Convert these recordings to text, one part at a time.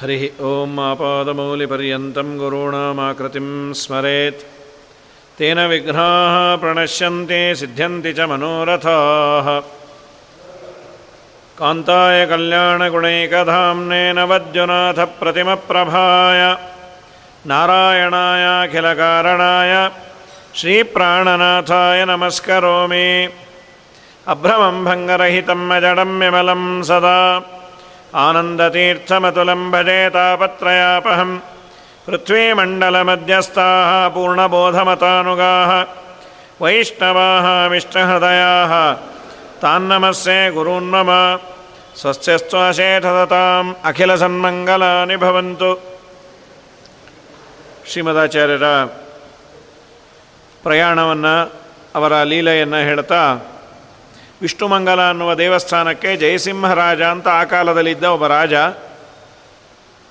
हरिः ॐ आपादमौलिपर्यन्तं गुरूणामाकृतिं स्मरेत् तेन विघ्नाः प्रणश्यन्ति सिद्ध्यन्ति च मनोरथाः कान्ताय कल्याणगुणैकधाम्नेन वद्युनाथप्रतिमप्रभाय नारायणायाखिलकारणाय श्रीप्राणनाथाय नमस्करोमि अभ्रमं भङ्गरहितं अजडं विमलं सदा आनन्दतीर्थमतुलं भजे तापत्रयापहं पृथ्वीमण्डलमध्यस्थाः पूर्णबोधमतानुगाः वैष्णवाः विष्णुहृदयाः तान्नमस्ये गुरून्मम ಸ್ವಸ್ಥ್ಯಸ್ತ್ವಾಶೇಷತಾಂ ಅಖಿಲ ಸನ್ಮಂಗಲಾನಿ ಭವಂತು ಶ್ರೀಮದಾಚಾರ್ಯರ ಪ್ರಯಾಣವನ್ನು ಅವರ ಲೀಲೆಯನ್ನು ಹೇಳ್ತಾ ವಿಷ್ಣುಮಂಗಲ ಅನ್ನುವ ದೇವಸ್ಥಾನಕ್ಕೆ ಜಯಸಿಂಹರಾಜ ಅಂತ ಆ ಕಾಲದಲ್ಲಿದ್ದ ಒಬ್ಬ ರಾಜ.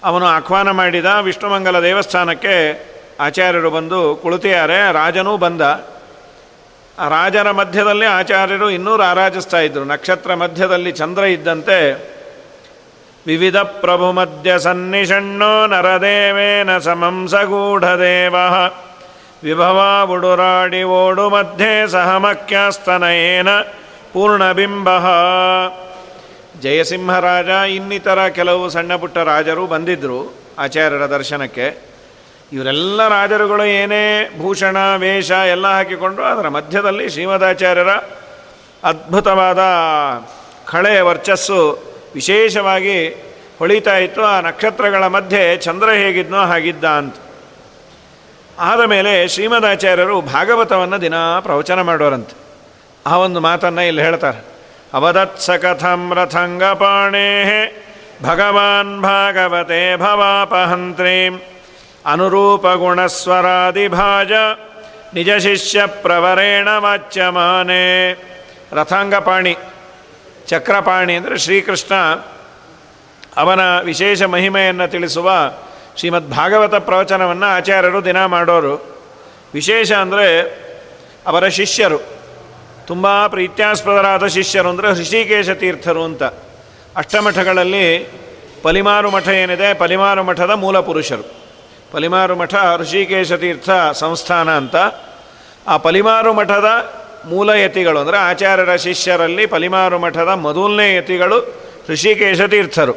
ಅವನು ಆಹ್ವಾನ ಮಾಡಿದ ವಿಷ್ಣುಮಂಗಲ ದೇವಸ್ಥಾನಕ್ಕೆ ಆಚಾರ್ಯರು ಬಂದು ಕುಳಿತಿದ್ದಾರೆ, ರಾಜನೂ ಬಂದ. ರಾಜರ ಮಧ್ಯದಲ್ಲಿ ಆಚಾರ್ಯರು ಇನ್ನೂ ರಾರಾಜಿಸ್ತಾ ಇದ್ದರು ನಕ್ಷತ್ರ ಮಧ್ಯದಲ್ಲಿ ಚಂದ್ರ ಇದ್ದಂತೆ ವಿವಿಧ ಪ್ರಭು ಮಧ್ಯ ಸನ್ನಿಷಣ್ಣೋ ನರದೇವೇನ ಸಮಂ ಸಗೂಢದೇವ. ವಿಭವ ಬುಡುರಾಡಿ ಓಡು ಮಧ್ಯೆ ಸಹಮಕ್ಯಾಸ್ತನಯೇನ ಪೂರ್ಣಬಿಂಬ. ಜಯಸಿಂಹರಾಜ ಇನ್ನಿತರ ಕೆಲವು ಸಣ್ಣ ಪುಟ್ಟ ರಾಜರು ಬಂದಿದ್ದರು ಆಚಾರ್ಯರ ದರ್ಶನಕ್ಕೆ. ಇವರೆಲ್ಲ ರಾಜರುಗಳು ಏನೇ ಭೂಷಣ, ವೇಷ ಎಲ್ಲ ಹಾಕಿಕೊಂಡು ಅದರ ಮಧ್ಯದಲ್ಲಿ ಶ್ರೀಮದಾಚಾರ್ಯರ ಅದ್ಭುತವಾದ ಕಳೆ ವರ್ಚಸ್ಸು ವಿಶೇಷವಾಗಿ ಹೊಳಿತಾ ಇತ್ತು. ಆ ನಕ್ಷತ್ರಗಳ ಮಧ್ಯೆ ಚಂದ್ರ ಹೇಗಿದ್ನೋ ಹಾಗಿದ್ದ ಅಂತ. ಆದ ಮೇಲೆ ಶ್ರೀಮದಾಚಾರ್ಯರು ಭಾಗವತವನ್ನು ದಿನ ಪ್ರವಚನ ಮಾಡೋರಂತೆ. ಆ ಒಂದು ಮಾತನ್ನು ಇಲ್ಲಿ ಹೇಳ್ತಾರೆ. ಅವದತ್ಸ ಕಥಂ ರಥಂಗಪಾಣೇ ಭಗವಾನ್ ಭಾಗವತೆ ಭವಾಪಹಂತ್ರೀಂ ಅನುರೂಪ ಗುಣಸ್ವರಾದಿಭಾಜ ನಿಜ ಶಿಷ್ಯ ಪ್ರವರೇಣ ವಾಚ್ಯಮಾನೆ. ರಥಾಂಗಪಾಣಿ, ಚಕ್ರಪಾಣಿ ಅಂದರೆ ಶ್ರೀಕೃಷ್ಣ ಅವನ ವಿಶೇಷ ಮಹಿಮೆಯನ್ನು ತಿಳಿಸುವ ಶ್ರೀಮದ್ ಭಾಗವತ ಪ್ರವಚನವನ್ನು ಆಚಾರ್ಯರು ದಿನ ಮಾಡೋರು. ವಿಶೇಷ ಅಂದರೆ ಅವರ ಶಿಷ್ಯರು. ತುಂಬ ಪ್ರೀತ್ಯಾಸ್ಪದರಾದ ಶಿಷ್ಯರು ಅಂದರೆ ಋಷಿಕೇಶ ತೀರ್ಥರು ಅಂತ. ಅಷ್ಟಮಠಗಳಲ್ಲಿ ಪಲಿಮಾರು ಮಠ ಏನಿದೆ, ಪಲಿಮಾರು ಮಠದ ಮೂಲ ಪುರುಷರು. ಪಲಿಮಾರು ಮಠ ಋಷಿಕೇಶ ತೀರ್ಥ ಸಂಸ್ಥಾನ ಅಂತ. ಆ ಪಲಿಮಾರು ಮಠದ ಮೂಲ ಯತಿಗಳು ಅಂದರೆ ಆಚಾರ್ಯರ ಶಿಷ್ಯರಲ್ಲಿ ಪಲಿಮಾರು ಮಠದ ಮೊದಲನೇ ಯತಿಗಳು ಋಷಿಕೇಶ ತೀರ್ಥರು.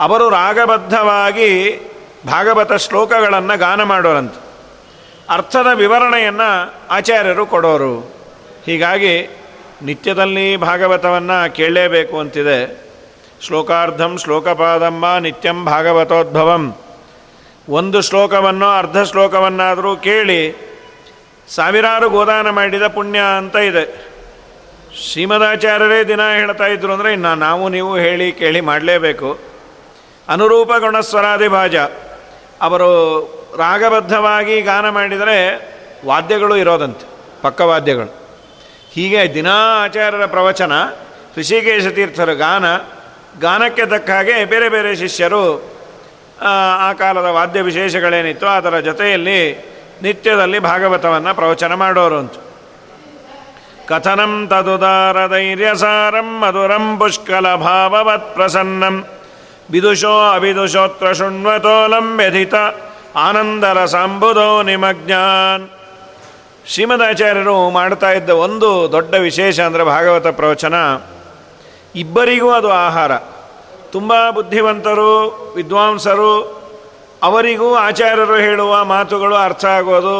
ಅವರು ರಾಗಬದ್ಧವಾಗಿ ಭಾಗವತ ಶ್ಲೋಕಗಳನ್ನು ಗಾನ ಮಾಡೋರಂತೆ. ಅರ್ಥದ ವಿವರಣೆಯನ್ನು ಆಚಾರ್ಯರು ಕೊಡೋರು. ಹೀಗಾಗಿ ನಿತ್ಯದಲ್ಲಿ ಭಾಗವತವನ್ನು ಕೇಳಲೇಬೇಕು ಅಂತಿದೆ. ಶ್ಲೋಕಾರ್ಧಂ ಶ್ಲೋಕಪಾದಂಬ ನಿತ್ಯಂ ಭಾಗವತೋದ್ಭವಂ. ಒಂದು ಶ್ಲೋಕವನ್ನು ಅರ್ಧ ಶ್ಲೋಕವನ್ನಾದರೂ ಕೇಳಿ ಸಾವಿರಾರು ಗೋದಾನ ಮಾಡಿದ ಪುಣ್ಯ ಅಂತ ಇದೆ. ಶ್ರೀಮದಾಚಾರ್ಯರೇ ದಿನ ಹೇಳ್ತಾ ಇದ್ರು ಅಂದರೆ ಇನ್ನು ನಾವು ನೀವು ಹೇಳಿ ಕೇಳಿ ಮಾಡಲೇಬೇಕು. ಅನುರೂಪ ಗುಣಸ್ವರಾದಿ ಭಾಜ ಅವರು ರಾಗಬದ್ಧವಾಗಿ ಗಾನ ಮಾಡಿದರೆ ವಾದ್ಯಗಳು ಇರೋದಂತೆ ಪಕ್ಕವಾದ್ಯಗಳು ಹೀಗೆ ದಿನಾ ಆಚಾರ್ಯರ ಪ್ರವಚನ, ಋಷಿಕೇಶ ತೀರ್ಥರ ಗಾನ, ಗಾನಕ್ಕೆ ತಕ್ಕ ಹಾಗೆ ಬೇರೆ ಬೇರೆ ಶಿಷ್ಯರು, ಆ ಕಾಲದ ವಾದ್ಯ ವಿಶೇಷಗಳೇನಿತ್ತು ಅದರ ಜೊತೆಯಲ್ಲಿ ನಿತ್ಯದಲ್ಲಿ ಭಾಗವತವನ್ನು ಪ್ರವಚನ ಮಾಡೋರು ಅಂತ. ಕಥನಂ ತದುದಾರ ಧೈರ್ಯಸಾರಂ ಮಧುರಂ ಪುಷ್ಕಲ ಭಾವವತ್ ಪ್ರಸನ್ನಂ. ವಿದುಷೋ ಅವಿದುಷೋತ್ರ ಶೃಣ್ವತೋಲಂ ವ್ಯಧಿತ ಆನಂದರ ಸಾಂಬುದೋ ನಿಮಜ್ಞಾನ್ ಶ್ರೀಮದಾಚಾರ್ಯರು ಮಾಡ್ತಾ ಇದ್ದ ಒಂದು ದೊಡ್ಡ ವಿಶೇಷ ಅಂದರೆ ಭಾಗವತ ಪ್ರವಚನ, ಇಬ್ಬರಿಗೂ ಅದು ಆಹಾರ. ತುಂಬ ಬುದ್ಧಿವಂತರು, ವಿದ್ವಾಂಸರು, ಅವರಿಗೂ ಆಚಾರ್ಯರು ಹೇಳುವ ಮಾತುಗಳು ಅರ್ಥ ಆಗೋದು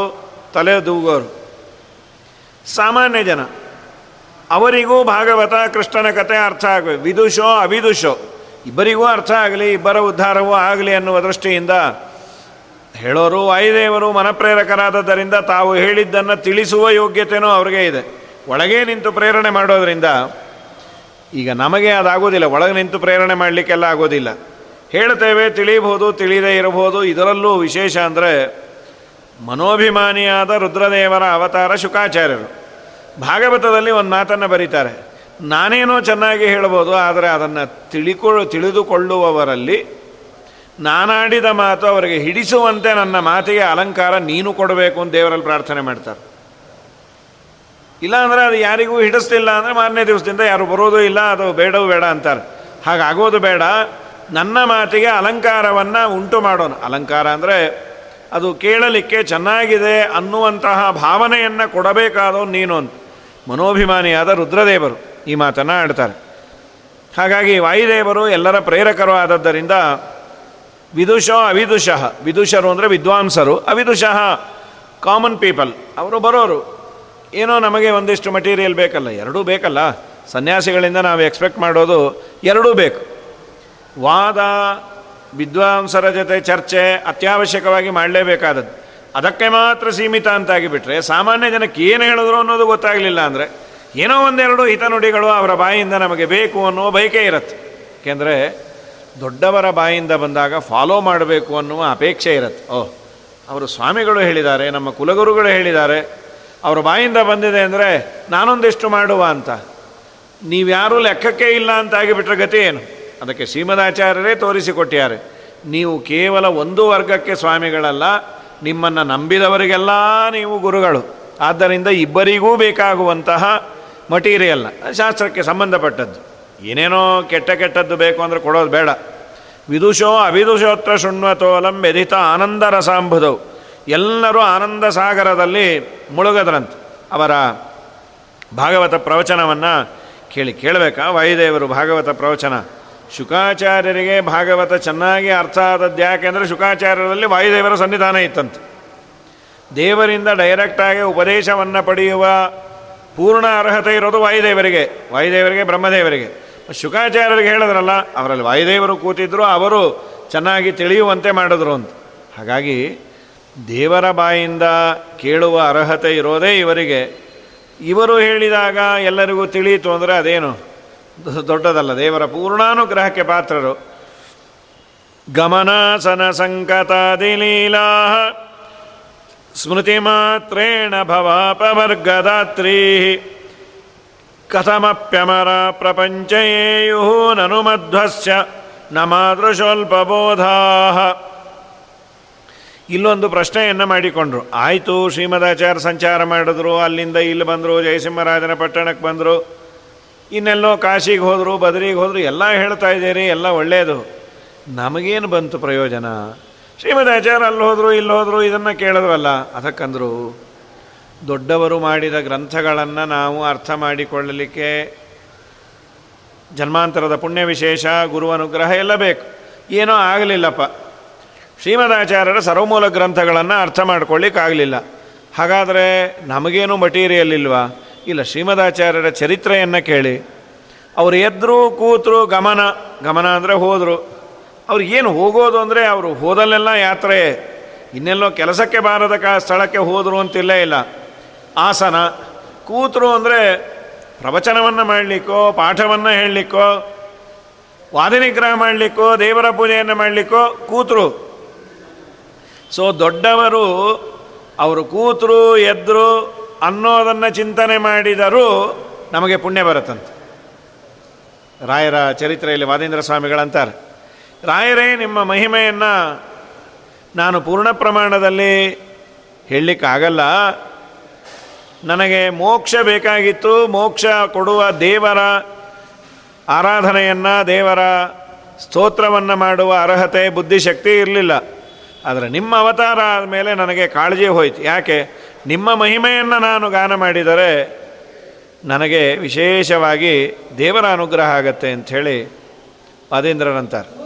ತಲೆ ದೂಗೋರು. ಸಾಮಾನ್ಯ ಜನ, ಅವರಿಗೂ ಭಾಗವತ, ಕೃಷ್ಣನ ಕಥೆ ಅರ್ಥ ಆಗಬೇಕು ವಿದುಷೋ ಅವಿದುಷೋ, ಇಬ್ಬರಿಗೂ ಅರ್ಥ ಆಗಲಿ, ಇಬ್ಬರ ಉದ್ಧಾರವೂ ಆಗಲಿ ಅನ್ನುವ ದೃಷ್ಟಿಯಿಂದ ಹೇಳೋರು ವಾಯುದೇವರು ಮನಪ್ರೇರಕರಾದದ್ದರಿಂದ ತಾವು ಹೇಳಿದ್ದನ್ನು ತಿಳಿಸುವ ಯೋಗ್ಯತೆಯೂ ಅವ್ರಿಗೆ ಇದೆ. ಒಳಗೆ ನಿಂತು ಪ್ರೇರಣೆ ಮಾಡೋದರಿಂದ ಈಗ ನಮಗೆ ಅದಾಗೋದಿಲ್ಲ. ಒಳಗೆ ನಿಂತು ಪ್ರೇರಣೆ ಮಾಡಲಿಕ್ಕೆಲ್ಲ ಆಗೋದಿಲ್ಲ. ಹೇಳ್ತೇವೆ ತಿಳಿಬಹುದು, ತಿಳಿದೇ ಇರಬಹುದು. ಇದರಲ್ಲೂ ವಿಶೇಷ ಅಂದರೆ ಮನೋಭಿಮಾನಿಯಾದ ರುದ್ರದೇವರ ಅವತಾರ ಶುಕಾಚಾರ್ಯರು. ಭಾಗವತದಲ್ಲಿ ಒಂದು ಮಾತನ್ನು ಬರೀತಾರೆ. ನಾನೇನೋ ಚೆನ್ನಾಗಿ ಹೇಳ್ಬೋದು, ಆದರೆ ಅದನ್ನು ತಿಳಿಕೊಳ್ಳು ತಿಳಿದುಕೊಳ್ಳುವವರಲ್ಲಿ ನಾನಾಡಿದ ಮಾತು ಅವರಿಗೆ ಹಿಡಿಸುವಂತೆ ನನ್ನ ಮಾತಿಗೆ ಅಲಂಕಾರ ನೀನು ಕೊಡಬೇಕು ಅಂತ ದೇವರಲ್ಲಿ ಪ್ರಾರ್ಥನೆ ಮಾಡ್ತಾರೆ. ಇಲ್ಲ ಅಂದರೆ ಅದು ಯಾರಿಗೂ ಹಿಡಿಸ್ತಿಲ್ಲ ಅಂದರೆ ಮಾರನೇ ದಿವಸದಿಂದ ಯಾರು ಬರೋದು ಇಲ್ಲ, ಅದು ಬೇಡವೂ ಬೇಡ ಅಂತಾರೆ. ಹಾಗಾಗೋದು ಬೇಡ, ನನ್ನ ಮಾತಿಗೆ ಅಲಂಕಾರವನ್ನು ಉಂಟು ಮಾಡೋಣ. ಅಲಂಕಾರ ಅಂದರೆ ಅದು ಕೇಳಲಿಕ್ಕೆ ಚೆನ್ನಾಗಿದೆ ಅನ್ನುವಂತಹ ಭಾವನೆಯನ್ನು ಕೊಡಬೇಕಾದವನು ನೀನು ಅಂತ. ಮನೋಭಿಮಾನಿಯಾದ ರುದ್ರದೇವರು ಈ ಮಾತನ್ನು ಆಡ್ತಾರೆ. ಹಾಗಾಗಿ ವಾಯುದೇವರು ಎಲ್ಲರ ಪ್ರೇರಕರು ಆದದ್ದರಿಂದ ವಿದುಷೋ ಅವಿದುಷಃ. ವಿದುಷರು ಅಂದರೆ ವಿದ್ವಾಂಸರು. ಅವಿದುಷಃ ಕಾಮನ್ ಪೀಪಲ್ ಅವರು ಬರೋರು. ಏನೋ ನಮಗೆ ಒಂದಿಷ್ಟು ಮಟೀರಿಯಲ್ ಬೇಕಲ್ಲ. ಎರಡೂ ಬೇಕಲ್ಲ. ಸನ್ಯಾಸಿಗಳಿಂದ ನಾವು ಎಕ್ಸ್ಪೆಕ್ಟ್ ಮಾಡೋದು ಎರಡೂ ಬೇಕು. ವಾದ, ವಿದ್ವಾಂಸರ ಜೊತೆ ಚರ್ಚೆ ಅತ್ಯವಶ್ಯಕವಾಗಿ ಮಾಡಲೇಬೇಕಾದದ್ದು. ಅದಕ್ಕೆ ಮಾತ್ರ ಸೀಮಿತ ಅಂತಾಗಿ ಬಿಟ್ಟರೆ ಸಾಮಾನ್ಯ ಜನಕ್ಕೆ ಏನು ಹೇಳಿದ್ರು ಅನ್ನೋದು ಗೊತ್ತಾಗಲಿಲ್ಲ ಅಂದರೆ ಏನೋ ಒಂದೆರಡು ಹಿತನುಡಿಗಳು ಅವರ ಬಾಯಿಂದ ನಮಗೆ ಬೇಕು ಅನ್ನೋ ಬಯಕೆ ಇರುತ್ತೆ. ಏಕೆಂದರೆ ದೊಡ್ಡವರ ಬಾಯಿಂದ ಬಂದಾಗ ಫಾಲೋ ಮಾಡಬೇಕು ಅನ್ನುವ ಅಪೇಕ್ಷೆ ಇರುತ್ತೆ. ಓಹ್, ಅವರು ಸ್ವಾಮಿಗಳು ಹೇಳಿದ್ದಾರೆ, ನಮ್ಮ ಕುಲಗುರುಗಳು ಹೇಳಿದ್ದಾರೆ. ಅವರ ಬಾಯಿಂದ ಬಂದಿದೆ ಅಂದರೆ ನಾನೊಂದಿಷ್ಟು ಮಾಡುವ ಅಂತ. ನೀವ್ಯಾರೂ ಲೆಕ್ಕಕ್ಕೆ ಇಲ್ಲ ಅಂತ ಆಗಿಬಿಟ್ರೆ ಗತಿ ಏನು? ಅದಕ್ಕೆ ಶ್ರೀಮದಾಚಾರ್ಯರೇ ತೋರಿಸಿಕೊಟ್ಟಿದ್ದಾರೆ. ನೀವು ಕೇವಲ ಒಂದು ವರ್ಗಕ್ಕೆ ಸ್ವಾಮಿಗಳಲ್ಲ, ನಿಮ್ಮನ್ನು ನಂಬಿದವರಿಗೆಲ್ಲ ನೀವು ಗುರುಗಳು. ಆದ್ದರಿಂದ ಇಬ್ಬರಿಗೂ ಬೇಕಾಗುವಂತಹ ಮಟೀರಿಯಲ್, ಶಾಸ್ತ್ರಕ್ಕೆ ಸಂಬಂಧಪಟ್ಟದ್ದು. ಏನೇನೋ ಕೆಟ್ಟ ಕೆಟ್ಟದ್ದು ಬೇಕು ಅಂದರೆ ಕೊಡೋದು ಬೇಡ. ವಿದುಷೋ ಅವಿದುಷೋತ್ರ ಶೃಣ್ವತೋಲಂ ವ್ಯಧಿತ ಆನಂದ ರಸಾಂಬುದವು ಎಲ್ಲರೂ ಆನಂದ ಸಾಗರದಲ್ಲಿ ಮುಳುಗದ್ರಂತೆ. ಅವರ ಭಾಗವತ ಪ್ರವಚನವನ್ನು ಕೇಳಿ ಕೇಳಬೇಕಾ? ವಾಯುದೇವರು ಭಾಗವತ ಪ್ರವಚನ. ಶುಕಾಚಾರ್ಯರಿಗೆ ಭಾಗವತ ಚೆನ್ನಾಗಿ ಅರ್ಥ ಆದದ್ದು ಯಾಕೆಂದರೆ ಶುಕಾಚಾರ್ಯರಲ್ಲಿ ವಾಯುದೇವರ ಸನ್ನಿಧಾನ ಇತ್ತಂತೆ. ದೇವರಿಂದ ಡೈರೆಕ್ಟಾಗಿ ಉಪದೇಶವನ್ನು ಪಡೆಯುವ ಪೂರ್ಣ ಅರ್ಹತೆ ಇರೋದು ವಾಯುದೇವರಿಗೆ ವಾಯುದೇವರಿಗೆ, ಬ್ರಹ್ಮದೇವರಿಗೆ. ಶುಕಾಚಾರ್ಯರಿಗೆ ಹೇಳಿದ್ರಲ್ಲ, ಅವರಲ್ಲಿ ವಾಯುದೇವರು ಕೂತಿದ್ರು, ಅವರು ಚೆನ್ನಾಗಿ ತಿಳಿಯುವಂತೆ ಮಾಡಿದ್ರು ಅಂತ. ಹಾಗಾಗಿ ದೇವರ ಬಾಯಿಂದ ಕೇಳುವ ಅರ್ಹತೆ ಇರೋದೇ ಇವರಿಗೆ. ಇವರು ಹೇಳಿದಾಗ ಎಲ್ಲರಿಗೂ ತಿಳಿಯಿತು ಅಂದರೆ ಅದೇನು ದೊಡ್ಡದಲ್ಲ, ದೇವರ ಪೂರ್ಣಾನುಗ್ರಹಕ್ಕೆ ಪಾತ್ರರು. ಗಮನಾಸನ ಸಂಕತಾದಿಲೀಲಾ ಸ್ಮೃತಿ ಮಾತ್ರೇಣ ಭವಾಪವರ್ಗದಾತ್ರೀ. ಕಥಮಪ್ಯಮರ ಪ್ರಪಂಚಯೇಯು ನನು ಮಧ್ವಸ್ಯ ನ ಮಾದೃಶೋಲ್ಪಬೋಧಾ ಇಲ್ಲೊಂದು ಪ್ರಶ್ನೆಯನ್ನು ಮಾಡಿಕೊಂಡ್ರು. ಆಯಿತು, ಶ್ರೀಮದಾಚಾರ್ಯ ಸಂಚಾರ ಮಾಡಿದ್ರು, ಅಲ್ಲಿಂದ ಇಲ್ಲಿ ಬಂದರು, ಜಯಸಿಂಹರಾಜನ ಪಟ್ಟಣಕ್ಕೆ ಬಂದರು. ಇನ್ನೆಲ್ಲೋ ಕಾಶಿಗೆ ಹೋದರು, ಬದ್ರಿಗೆ ಹೋದರು, ಎಲ್ಲ ಹೇಳ್ತಾ ಇದ್ದೀರಿ, ಎಲ್ಲ ಒಳ್ಳೆಯದು ನಮಗೇನು ಬಂತು ಪ್ರಯೋಜನ? ಶ್ರೀಮದಾಚಾರ್ಯ ಅಲ್ಲಿ ಹೋದರು, ಇಲ್ಲಿ ಹೋದರು, ಇದನ್ನು ಕೇಳಿದ್ವಲ್ಲ, ಅದಕ್ಕಂದರು ದೊಡ್ಡವರು ಮಾಡಿದ ಗ್ರಂಥಗಳನ್ನು ನಾವು ಅರ್ಥ ಮಾಡಿಕೊಳ್ಳಲಿಕ್ಕೆ ಜನ್ಮಾಂತರದ ಪುಣ್ಯ ವಿಶೇಷ, ಗುರು ಅನುಗ್ರಹ ಎಲ್ಲ ಬೇಕು. ಏನೋ ಆಗಲಿಲ್ಲಪ್ಪ. ಶ್ರೀಮದಾಚಾರ್ಯರ ಸರ್ವಮೂಲ ಗ್ರಂಥಗಳನ್ನು ಅರ್ಥ ಮಾಡ್ಕೊಳ್ಳಿಕ್ಕಾಗಲಿಲ್ಲ. ಹಾಗಾದರೆ ನಮಗೇನು ಮಟೀರಿಯಲ್ ಇಲ್ವಾ ಇಲ್ಲ, ಶ್ರೀಮದಾಚಾರ್ಯರ ಚರಿತ್ರೆಯನ್ನು ಕೇಳಿ. ಅವರು ಎದ್ರು, ಕೂತರು, ಗಮನ. ಗಮನ ಅಂದರೆ ಹೋದರು. ಏನು ಹೋಗೋದು ಅಂದರೆ ಅವರು ಹೋದಲ್ಲೆಲ್ಲ ಯಾತ್ರೆ. ಇನ್ನೆಲ್ಲೋ ಕೆಲಸಕ್ಕೆ ಬಾರದ ಕ ಸ್ಥಳಕ್ಕೆ ಹೋದರು ಅಂತಿಲ್ಲೇ ಇಲ್ಲ. ಆಸನ. ಕೂತರು ಅಂದರೆ ಪ್ರವಚನವನ್ನು ಮಾಡಲಿಕ್ಕೋ, ಪಾಠವನ್ನು ಹೇಳಲಿಕ್ಕೋ ವಾದಿನಿಗ್ರಹ ಮಾಡಲಿಕ್ಕೋ, ದೇವರ ಪೂಜೆಯನ್ನು ಮಾಡಲಿಕ್ಕೋ ಕೂತರು. ಸೊ ದೊಡ್ಡವರು, ಅವರು ಕೂತರು, ಎದ್ರು ಅನ್ನೋದನ್ನು ಚಿಂತನೆ ಮಾಡಿದರೂ ನಮಗೆ ಪುಣ್ಯ ಬರುತ್ತಂತೆ. ರಾಯರ ಚರಿತ್ರೆಯಲ್ಲಿ ವಾದೇಂದ್ರ ಸ್ವಾಮಿಗಳಂತಾರೆ. ರಾಯರೇ, ನಿಮ್ಮ ಮಹಿಮೆಯನ್ನು ನಾನು ಪೂರ್ಣ ಪ್ರಮಾಣದಲ್ಲಿ ಹೇಳಲಿಕ್ಕಾಗಲ್ಲ. ನನಗೆ ಮೋಕ್ಷ ಬೇಕಾಗಿತ್ತು, ಮೋಕ್ಷ ಕೊಡುವ ದೇವರ ಆರಾಧನೆಯನ್ನು, ದೇವರ ಸ್ತೋತ್ರವನ್ನು ಮಾಡುವ ಅರ್ಹತೆ, ಬುದ್ಧಿಶಕ್ತಿ ಇರಲಿಲ್ಲ. ಆದರೆ ನಿಮ್ಮ ಅವತಾರ ಆದಮೇಲೆ ನನಗೆ ಕಾಳಜಿ ಹೋಯಿತು. ಯಾಕೆ? ನಿಮ್ಮ ಮಹಿಮೆಯನ್ನು ನಾನು ಗಾನ ಮಾಡಿದರೆ ನನಗೆ ವಿಶೇಷವಾಗಿ ದೇವರ ಅನುಗ್ರಹ ಆಗತ್ತೆ ಅಂಥೇಳಿ ವಾದೇಂದ್ರರಂತಾರೆ.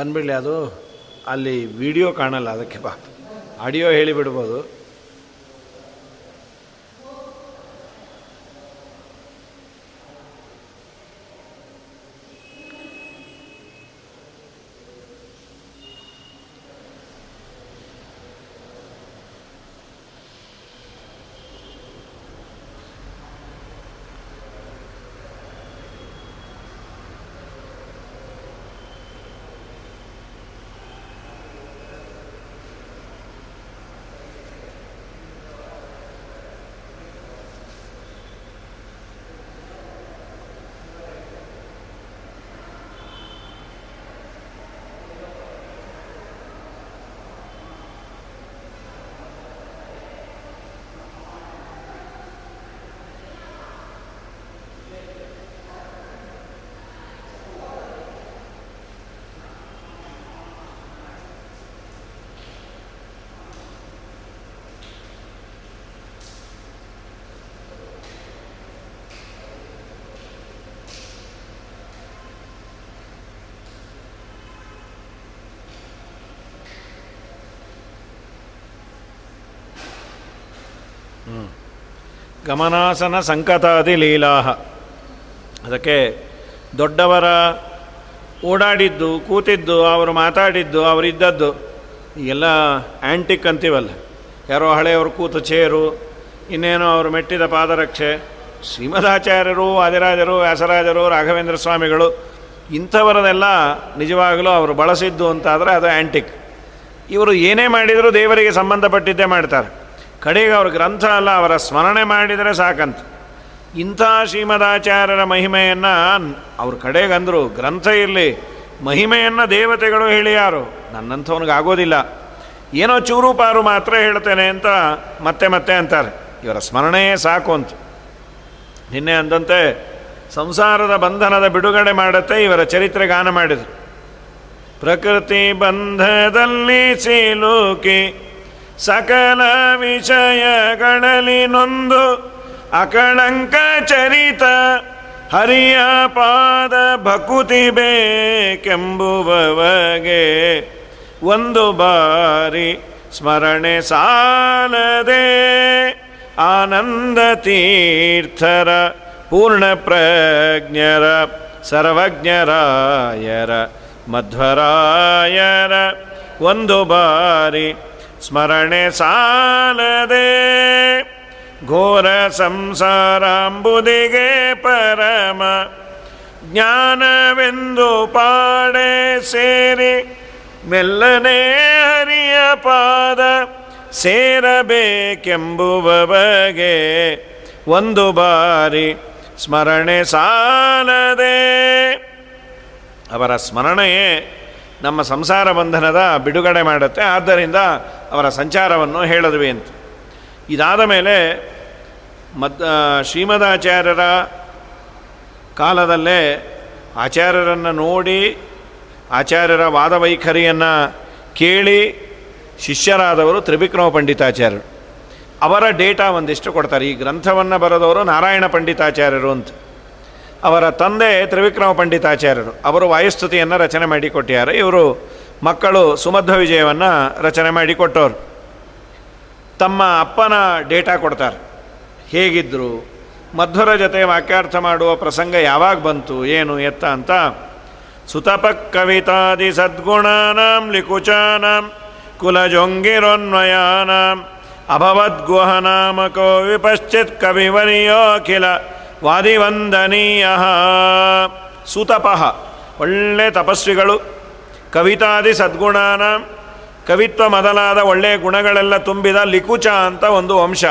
ಬಂದ್ಬಿಡಲಿ ಅದು. ಅಲ್ಲಿ ವಿಡಿಯೋ ಕಾಣಲ್ಲ ಅದಕ್ಕೆ ಬಾ. ಆಡಿಯೋ ಹೇಳಿಬಿಡ್ಬೋದು. ಗಮನಾಸನ ಸಂಕತಾದಿ ಲೀಲಾಹ. ಅದಕ್ಕೆ ದೊಡ್ಡವರ ಓಡಾಡಿದ್ದು, ಕೂತಿದ್ದು, ಅವರು ಮಾತಾಡಿದ್ದು, ಅವರಿದ್ದದ್ದು ಎಲ್ಲ ಆ್ಯಂಟಿಕ್ ಅಂತೀವಲ್ಲ. ಯಾರೋ ಹಳೆಯವರು ಕೂತು ಚೇರು, ಇನ್ನೇನೋ ಅವರು ಮೆಟ್ಟಿದ ಪಾದರಕ್ಷೆ, ಶ್ರೀಮದಾಚಾರ್ಯರು, ಆದಿರಾಜರು, ವ್ಯಾಸರಾಜರು, ರಾಘವೇಂದ್ರ ಸ್ವಾಮಿಗಳು, ಇಂಥವರನ್ನೆಲ್ಲ ನಿಜವಾಗಲೂ ಅವರು ಬಳಸಿದ್ದು ಅಂತಾದರೆ ಅದು ಆ್ಯಂಟಿಕ್ ಇವರು ಏನೇ ಮಾಡಿದರೂ ದೇವರಿಗೆ ಸಂಬಂಧಪಟ್ಟಿದ್ದೇ ಮಾಡ್ತಾರೆ. ಕಡೆಗೆ ಅವ್ರ ಗ್ರಂಥ ಅಲ್ಲ, ಅವರ ಸ್ಮರಣೆ ಮಾಡಿದರೆ ಸಾಕಂತ. ಇಂಥ ಶ್ರೀಮದಾಚಾರ್ಯರ ಮಹಿಮೆಯನ್ನು ಅವ್ರ ಕಡೆಗೆ ಅಂದರು, ಗ್ರಂಥ ಇರಲಿ, ಮಹಿಮೆಯನ್ನು ದೇವತೆಗಳು ಹೇಳಿ ಯಾರು? ನನ್ನಂಥವನಿಗೆ ಆಗೋದಿಲ್ಲ. ಏನೋ ಚೂರು ಪಾರು ಮಾತ್ರ ಹೇಳ್ತೇನೆ ಅಂತ ಮತ್ತೆ ಮತ್ತೆ ಅಂತಾರೆ. ಇವರ ಸ್ಮರಣೆಯೇ ಸಾಕು ಅಂತ. ನಿನ್ನೆ ಅಂದಂತೆ, ಸಂಸಾರದ ಬಂಧನದ ಬಿಡುಗಡೆ ಮಾಡುತ್ತೆ ಇವರ ಚರಿತ್ರೆ ಗಾನ ಮಾಡಿದರು. ಪ್ರಕೃತಿ ಬಂಧದಲ್ಲಿ ಸಿಲುಕಿ ಸಕಲ ವಿಷಯಗಳಲ್ಲಿ ನೊಂದು ಅಕಳಂಕ ಚರಿತ ಹರಿಯ ಪಾದ ಭಕುತಿ ಬೇಕೆಂಬುವವಗೆ ಒಂದು ಬಾರಿ ಸ್ಮರಣೆ ಸಾಲದೆ ಆನಂದ ತೀರ್ಥರ ಪೂರ್ಣ ಪ್ರಜ್ಞರ ಸರ್ವಜ್ಞರಾಯರ ಮಧ್ವರಾಯರ ಒಂದು ಬಾರಿ ಸ್ಮರಣೆ ಸಾಲದೆ. ಘೋರ ಸಂಸಾರಾಂಬುದಿಗೆ ಪರಮ. ಜ್ಞಾನವೆಂದು ಪಾಡೆ ಸೇರಿ ಮೆಲ್ಲನೆ ಹರಿಯ ಪಾದ ಸೇರಬೇಕೆಂಬುವವಗೆ ಒಂದು ಬಾರಿ ಸ್ಮರಣೆ ಸಾಲದೆ. ಅವರ ಸ್ಮರಣೆಯೇ ನಮ್ಮ ಸಂಸಾರ ಬಂಧನದ ಬಿಡುಗಡೆ ಮಾಡುತ್ತೆ. ಆದ್ದರಿಂದ ಅವರ ಸಂಚಾರವನ್ನು ಹೇಳಿದ್ವಿ ಅಂತ. ಇದಾದ ಮೇಲೆ ಮದ್ ಶ್ರೀಮದಾಚಾರ್ಯರ ಕಾಲದಲ್ಲೇ ಆಚಾರ್ಯರನ್ನು ನೋಡಿ, ಆಚಾರ್ಯರ ವಾದವೈಖರಿಯನ್ನು ಕೇಳಿ ಶಿಷ್ಯರಾದವರು ತ್ರಿವಿಕ್ರಮ ಪಂಡಿತಾಚಾರ್ಯರು. ಅವರ ಡೇಟಾ ಒಂದಿಷ್ಟು ಕೊಡ್ತಾರೆ. ಈ ಗ್ರಂಥವನ್ನು ಬರೆದವರು ನಾರಾಯಣ ಪಂಡಿತಾಚಾರ್ಯರು ಅಂತ. ಅವರ ತಂದೆ ತ್ರಿವಿಕ್ರಮ ಪಂಡಿತಾಚಾರ್ಯರು. ಅವರು ವಾಯುಸ್ತುತಿಯನ್ನು ರಚನೆ ಮಾಡಿಕೊಟ್ಟಿದ್ದಾರೆ. ಇವರು ಮಕ್ಕಳು ಸುಮಧ್ವ ವಿಜಯವನ್ನು ರಚನೆ ಮಾಡಿಕೊಟ್ಟವರು. ತಮ್ಮ ಅಪ್ಪನ ಡೇಟಾ ಕೊಡ್ತಾರೆ. ಹೇಗಿದ್ದರು ಮಧ್ವರ ಜೊತೆ ವಾಕ್ಯಾರ್ಥ ಮಾಡುವ ಪ್ರಸಂಗ ಯಾವಾಗ ಬಂತು, ಏನು, ಎತ್ತ ಅಂತ ಸುತಪ ಕವಿತಾದಿ ಸದ್ಗುಣಾನಾಂ, ಲಿಕುಚಾನಾಂ, ಕುಲಜೊಂಗಿರೋನ್ವಯಾನಾಂ, ಅಭವದ್ಗುಹನಾಮಕೋ ವಿಪಶ್ಚಿತ್ ಕವಿವರ್ಯೋಖಿಲ ವಾದಿವಂದನೀಯ. ಸುತಪಃ. ಒಳ್ಳೆ ತಪಸ್ವಿಗಳು. ಕವಿತಾದಿ ಸದ್ಗುಣಾನ. ಕವಿತ್ವ ಮೊದಲಾದ ಒಳ್ಳೆಯ ಗುಣಗಳೆಲ್ಲ ತುಂಬಿದ ಲಿಕುಚ ಅಂತ ಒಂದು ವಂಶ.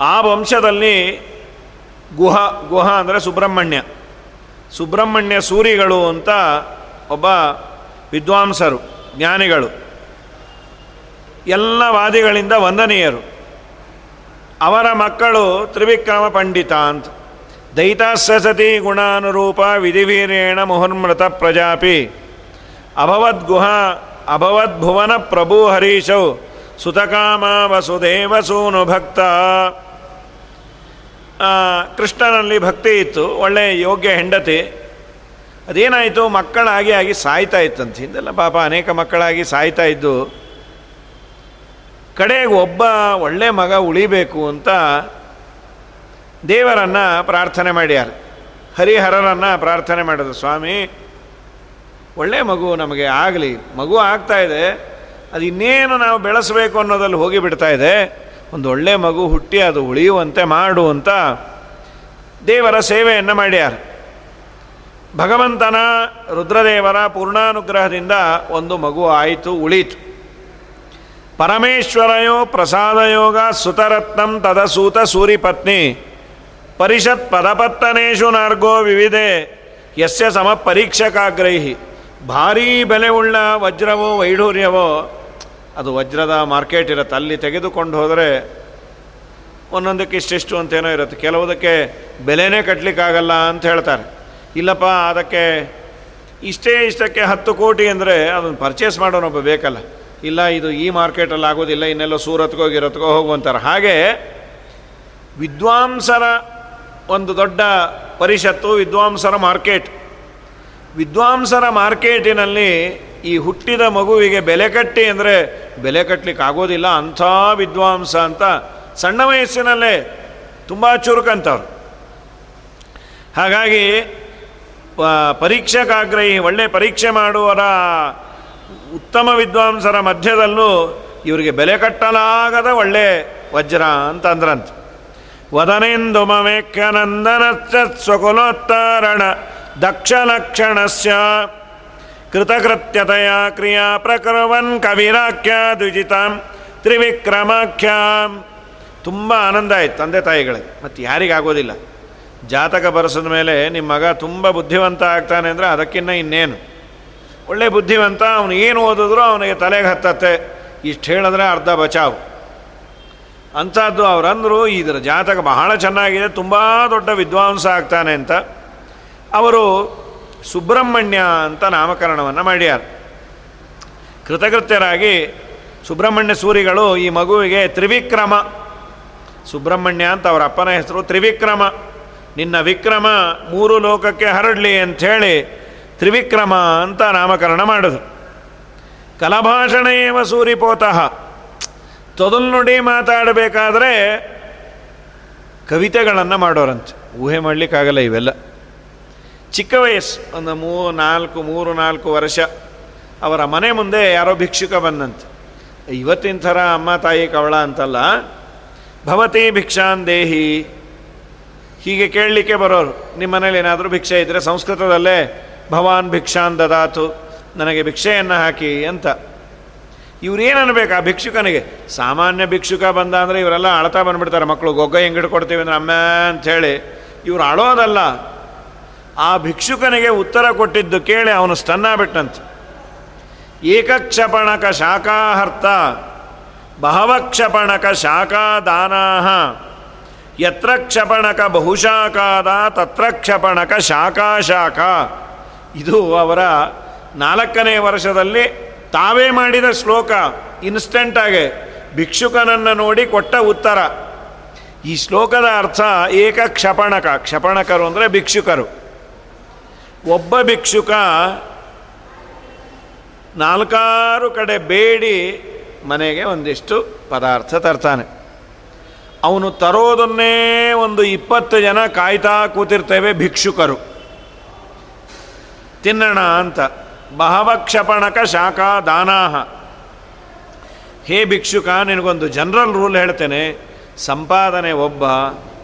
ಆ ವಂಶದಲ್ಲಿ ಗುಹ ಗುಹ ಅಂದರೆ ಸುಬ್ರಹ್ಮಣ್ಯ. ಸುಬ್ರಹ್ಮಣ್ಯ ಸೂರಿಗಳು ಅಂತ ಒಬ್ಬ ವಿದ್ವಾಂಸರು, ಜ್ಞಾನಿಗಳು. ಎಲ್ಲ ವಾದಿಗಳಿಂದ ವಂದನೀಯರು. ಅವರ ಮಕ್ಕಳು ತ್ರಿವಿಕ್ರಮ ಪಂಡಿತ ಅಂತ ದೈತಾಸ್ಯ ಸತಿ ಗುಣಾನುರೂಪ ವಿಧಿವೀರೇಣ ಮುಹುರ್ಮೃತ ಪ್ರಜಾಪಿ. ಅಭವದ್ಗುಹ, ಅಭವದ್ಭುವನ ಪ್ರಭು ಹರೀಶೌ, ಸುತಕಾಮ ವಸುದೇವ ಸೂನು ಭಕ್ತ. ಕೃಷ್ಣನಲ್ಲಿ ಭಕ್ತಿ ಇತ್ತು ಒಳ್ಳೆಯ ಯೋಗ್ಯ ಹೆಂಡತಿ. ಅದೇನಾಯಿತು, ಮಕ್ಕಳಾಗಿ ಆಗಿ ಸಾಯ್ತಾ ಇತ್ತಂತ. ಹಿಂದೆಲ್ಲ ಪಾಪ ಅನೇಕ ಮಕ್ಕಳಾಗಿ ಸಾಯ್ತಾ ಇದ್ದು ಕಡೆಗೆ ಒಬ್ಬ ಒಳ್ಳೆ ಮಗ ಉಳಿಬೇಕು ಅಂತ ದೇವರನ್ನು ಪ್ರಾರ್ಥನೆ ಮಾಡ್ಯಾರ. ಹರಿಹರರನ್ನು ಪ್ರಾರ್ಥನೆ ಮಾಡಿದ್ರು ಸ್ವಾಮಿ, ಒಳ್ಳೆ ಮಗು ನಮಗೆ ಆಗಲಿ. ಮಗು ಆಗ್ತಾ ಇದೆ. ಅದು ಇನ್ನೇನು ನಾವು ಬೆಳೆಸಬೇಕು ಅನ್ನೋದಲ್ಲಿ ಹೋಗಿ ಬಿಡ್ತಾ ಇದೆ. ಒಂದು ಒಳ್ಳೆ ಮಗು ಹುಟ್ಟಿ ಅದು ಉಳಿಯುವಂತೆ ಮಾಡು ಅಂತ ದೇವರ ಸೇವೆಯನ್ನು ಮಾಡ್ಯಾರ. ಭಗವಂತನ ರುದ್ರದೇವರ ಪೂರ್ಣಾನುಗ್ರಹದಿಂದ ಒಂದು ಮಗು ಆಯಿತು, ಉಳೀತು. ಪರಮೇಶ್ವರಯೋ ಪ್ರಸಾದಯೋಗ ಸುತರತ್ನಂ ತದಸೂತ ಸೂರಿಪತ್ನಿ. ಪರಿಷತ್ ಪದಪತ್ತನೇಶು ನಾರ್ಗೋ ವಿವಿಧೆ, ಯಸ್ಯ ಸಮ ಪರೀಕ್ಷಕಾಗ್ರಹಿ ಭಾರೀ ಬೆಲೆ ಉಳ್ಳ ವಜ್ರವೋ ವೈಢೂರ್ಯವೋ, ಅದು ವಜ್ರದ ಮಾರ್ಕೆಟ್ ಇರುತ್ತೆ, ಅಲ್ಲಿ ತೆಗೆದುಕೊಂಡು ಹೋದರೆ ಒಂದೊಂದಕ್ಕೆ ಇಷ್ಟಿಷ್ಟು ಅಂತೇನೋ ಇರುತ್ತೆ. ಕೆಲವುದಕ್ಕೆ ಬೆಲೆನೇ ಕಟ್ಟಲಿಕ್ಕಾಗಲ್ಲ ಅಂತ ಹೇಳ್ತಾರೆ. ಇಲ್ಲಪ್ಪ, ಅದಕ್ಕೆ ಇಷ್ಟೇ ಇಷ್ಟಕ್ಕೆ ಹತ್ತು ಕೋಟಿ ಅಂದರೆ ಅದನ್ನು ಪರ್ಚೇಸ್ ಮಾಡೋನೊಬ್ಬ ಬೇಕಲ್ಲ. ಇಲ್ಲ, ಇದು ಈ ಮಾರ್ಕೆಟಲ್ಲಿ ಆಗೋದಿಲ್ಲ, ಇನ್ನೆಲ್ಲ ಸೂರತ್ಗೋ ಗಿರತ್ಗೋ ಹೋಗುವಂತಾರೆ. ಹಾಗೆ ವಿದ್ವಾಂಸರ ಒಂದು ದೊಡ್ಡ ಪರಿಷತ್ತು, ವಿದ್ವಾಂಸರ ಮಾರ್ಕೆಟ್. ವಿದ್ವಾಂಸರ ಮಾರ್ಕೆಟಿನಲ್ಲಿ ಈ ಹುಟ್ಟಿದ ಮಗುವಿಗೆ ಬೆಲೆ ಕಟ್ಟಿ ಅಂದರೆ ಬೆಲೆ ಕಟ್ಟಲಿಕ್ಕೆ ಆಗೋದಿಲ್ಲ, ಅಂಥ ವಿದ್ವಾಂಸ ಅಂತ ಸಣ್ಣ ವಯಸ್ಸಿನಲ್ಲೇ ತುಂಬ ಚುರುಕಂತವ್ರು. ಹಾಗಾಗಿ ಪರೀಕ್ಷೆಗಾಗ್ರಹಿ, ಒಳ್ಳೆ ಪರೀಕ್ಷೆ ಮಾಡುವರ ಉತ್ತಮ ವಿದ್ವಾಂಸರ ಮಧ್ಯದಲ್ಲೂ ಇವರಿಗೆ ಬೆಲೆ ಕಟ್ಟಲಾಗದ ಒಳ್ಳೆ ವಜ್ರ ಅಂತ ಅಂದ್ರಂತ. ವದನೆಂದು ಮಮೇಕ್ಯನಂದನಶ್ಚ ಸ್ವಕುಲೋತ್ತಾರಣ ದಕ್ಷ ಲಕ್ಷಣಸ್ಯ ಕೃತಕೃತ್ಯತೆಯ ಕ್ರಿಯಾ ಪ್ರಕೃವನ್ ಕವಿರಾಖ್ಯ ದ್ವಿಜಿತಾಂ ತ್ರಿವಿಕ್ರಮಾಖ್ಯಾಂ. ತುಂಬ ಆನಂದ ಆಯ್ತು ತಂದೆ ತಾಯಿಗಳಿಗೆ. ಮತ್ತು ಯಾರಿಗಾಗೋದಿಲ್ಲ ಜಾತಕ ಬರೆಸಿದ ಮೇಲೆ ನಿಮ್ಮ ಮಗ ತುಂಬ ಬುದ್ಧಿವಂತ ಆಗ್ತಾನೆ ಅಂದರೆ ಅದಕ್ಕಿನ್ನ ಇನ್ನೇನು? ಒಳ್ಳೆ ಬುದ್ಧಿವಂತ, ಅವನು ಏನು ಓದಿದ್ರು ಅವನಿಗೆ ತಲೆಗೆ ಹತ್ತತ್ತೆ. ಇಷ್ಟು ಹೇಳಿದ್ರೆ ಅರ್ಧ ಬಚಾವು. ಅಂಥದ್ದು ಅವರಂದರು, ಇದರ ಜಾತಕ ಬಹಳ ಚೆನ್ನಾಗಿದೆ, ತುಂಬ ದೊಡ್ಡ ವಿದ್ವಾಂಸ ಆಗ್ತಾನೆ ಅಂತ. ಅವರು ಸುಬ್ರಹ್ಮಣ್ಯ ಅಂತ ನಾಮಕರಣವನ್ನು ಮಾಡ್ಯಾರ. ಕೃತಕೃತ್ಯರಾಗಿ ಸುಬ್ರಹ್ಮಣ್ಯ ಸೂರಿಗಳು ಈ ಮಗುವಿಗೆ ತ್ರಿವಿಕ್ರಮ. ಸುಬ್ರಹ್ಮಣ್ಯ ಅಂತ ಅವರ ಅಪ್ಪನ ಹೆಸರು ತ್ರಿವಿಕ್ರಮ. ನಿನ್ನ ವಿಕ್ರಮ ಮೂರು ಲೋಕಕ್ಕೆ ಹರಡಲಿ ಅಂಥೇಳಿ ತ್ರಿವಿಕ್ರಮ ಅಂತ ನಾಮಕರಣ ಮಾಡಿದ್ರು ಕಲಭಾಷಣೇವ ಸೂರಿಪೋತಃ. ತೊದಲು ತೊದಲ್ನುಡಿ ಮಾತಾಡಬೇಕಾದ್ರೆ ಕವಿತೆಗಳನ್ನು ಮಾಡೋರಂತೆ. ಊಹೆ ಮಾಡಲಿಕ್ಕಾಗಲ್ಲ ಇವೆಲ್ಲ. ಚಿಕ್ಕ ವಯಸ್ಸು, ಒಂದು ಮೂ, ನಾಲ್ಕು, ಮೂರು, ನಾಲ್ಕು ವರ್ಷ. ಅವರ ಮನೆ ಮುಂದೆ ಯಾರೋ ಭಿಕ್ಷುಕ ಬಂದಂತೆ. ಇವತ್ತಿನ ಥರ ಅಮ್ಮ, ತಾಯಿ ಕವಳ ಅಂತಲ್ಲ. ಭವತಿ ಭಿಕ್ಷಾನ್ ದೇಹಿ. ಹೀಗೆ ಕೇಳಲಿಕ್ಕೆ ಬರೋರು. ನಿಮ್ಮ ಮನೇಲಿ ಏನಾದರೂ ಭಿಕ್ಷೆ ಇದ್ದರೆ ಸಂಸ್ಕೃತದಲ್ಲೇ ಭವಾನ್ ಭಿಕ್ಷಾನ್ ದದಾತು, ನನಗೆ ಭಿಕ್ಷೆಯನ್ನು ಹಾಕಿ ಅಂತ. ಇವ್ರೇನು ಅನ್ಬೇಕು ಆ ಭಿಕ್ಷುಕನಿಗೆ? ಸಾಮಾನ್ಯ ಭಿಕ್ಷುಕ ಬಂದ ಅಂದರೆ ಇವರೆಲ್ಲ ಅಳ್ತಾ ಬಂದ್ಬಿಡ್ತಾರೆ ಮಕ್ಕಳು, ಗೊಗ್ಗ ಹೆಂಗಿಡ್ ಕೊಡ್ತೀವಿ ಅಂದ್ರೆ ಅಮ್ಮ ಅಂಥೇಳಿ. ಇವ್ರು ಅಳೋದಲ್ಲ. ಆ ಭಿಕ್ಷುಕನಿಗೆ ಉತ್ತರ ಕೊಟ್ಟಿದ್ದು ಕೇಳಿ ಅವನು ಬಿಟ್ಟಂತೆ ಏಕಕ್ಷಪಣಕ ಶಾಖಾಹರ್ತ, ಬಹವಕ್ಷಪಣಕ ಶಾಖಾದಾನಾ ಯತ್ರ ಕ್ಷಪಣಕ ಬಹುಶಾಖಾದ ತತ್ರ ಕ್ಷಪಣಕ ಶಾಖಾ ಶಾಖ ಇದು ಅವರ ನಾಲ್ಕನೇ ವರ್ಷದಲ್ಲಿ ತಾವೇ ಮಾಡಿದ ಶ್ಲೋಕ ಇನ್ಸ್ಟೆಂಟಾಗೆ ಭಿಕ್ಷುಕನನ್ನು ನೋಡಿ ಕೊಟ್ಟ ಉತ್ತರ. ಈ ಶ್ಲೋಕದ ಅರ್ಥ ಏಕ ಕ್ಷಪಣಕ, ಕ್ಷಪಣಕರು ಅಂದರೆ ಭಿಕ್ಷುಕರು. ಒಬ್ಬ ಭಿಕ್ಷುಕ ನಾಲ್ಕಾರು ಕಡೆ ಬೇಡಿ ಮನೆಗೆ ಒಂದಿಷ್ಟು ಪದಾರ್ಥ ತರ್ತಾನೆ. ಅವನು ತರೋದನ್ನೇ ಒಂದು ಇಪ್ಪತ್ತು ಜನ ಕಾಯ್ತಾ ಕೂತಿರ್ತೇವೆ ಭಿಕ್ಷುಕರು. ತಿನ್ನೋಣ ಅಂತ. ಬಹವಕ್ಷಪಣಕ ಶಾಖಾ ದಾನಾಹ ಹೇ ಭಿಕ್ಷುಕ, ನಿನಗೊಂದು ಜನರಲ್ ರೂಲ್ ಹೇಳ್ತೇನೆ. ಸಂಪಾದನೆ ಒಬ್ಬ,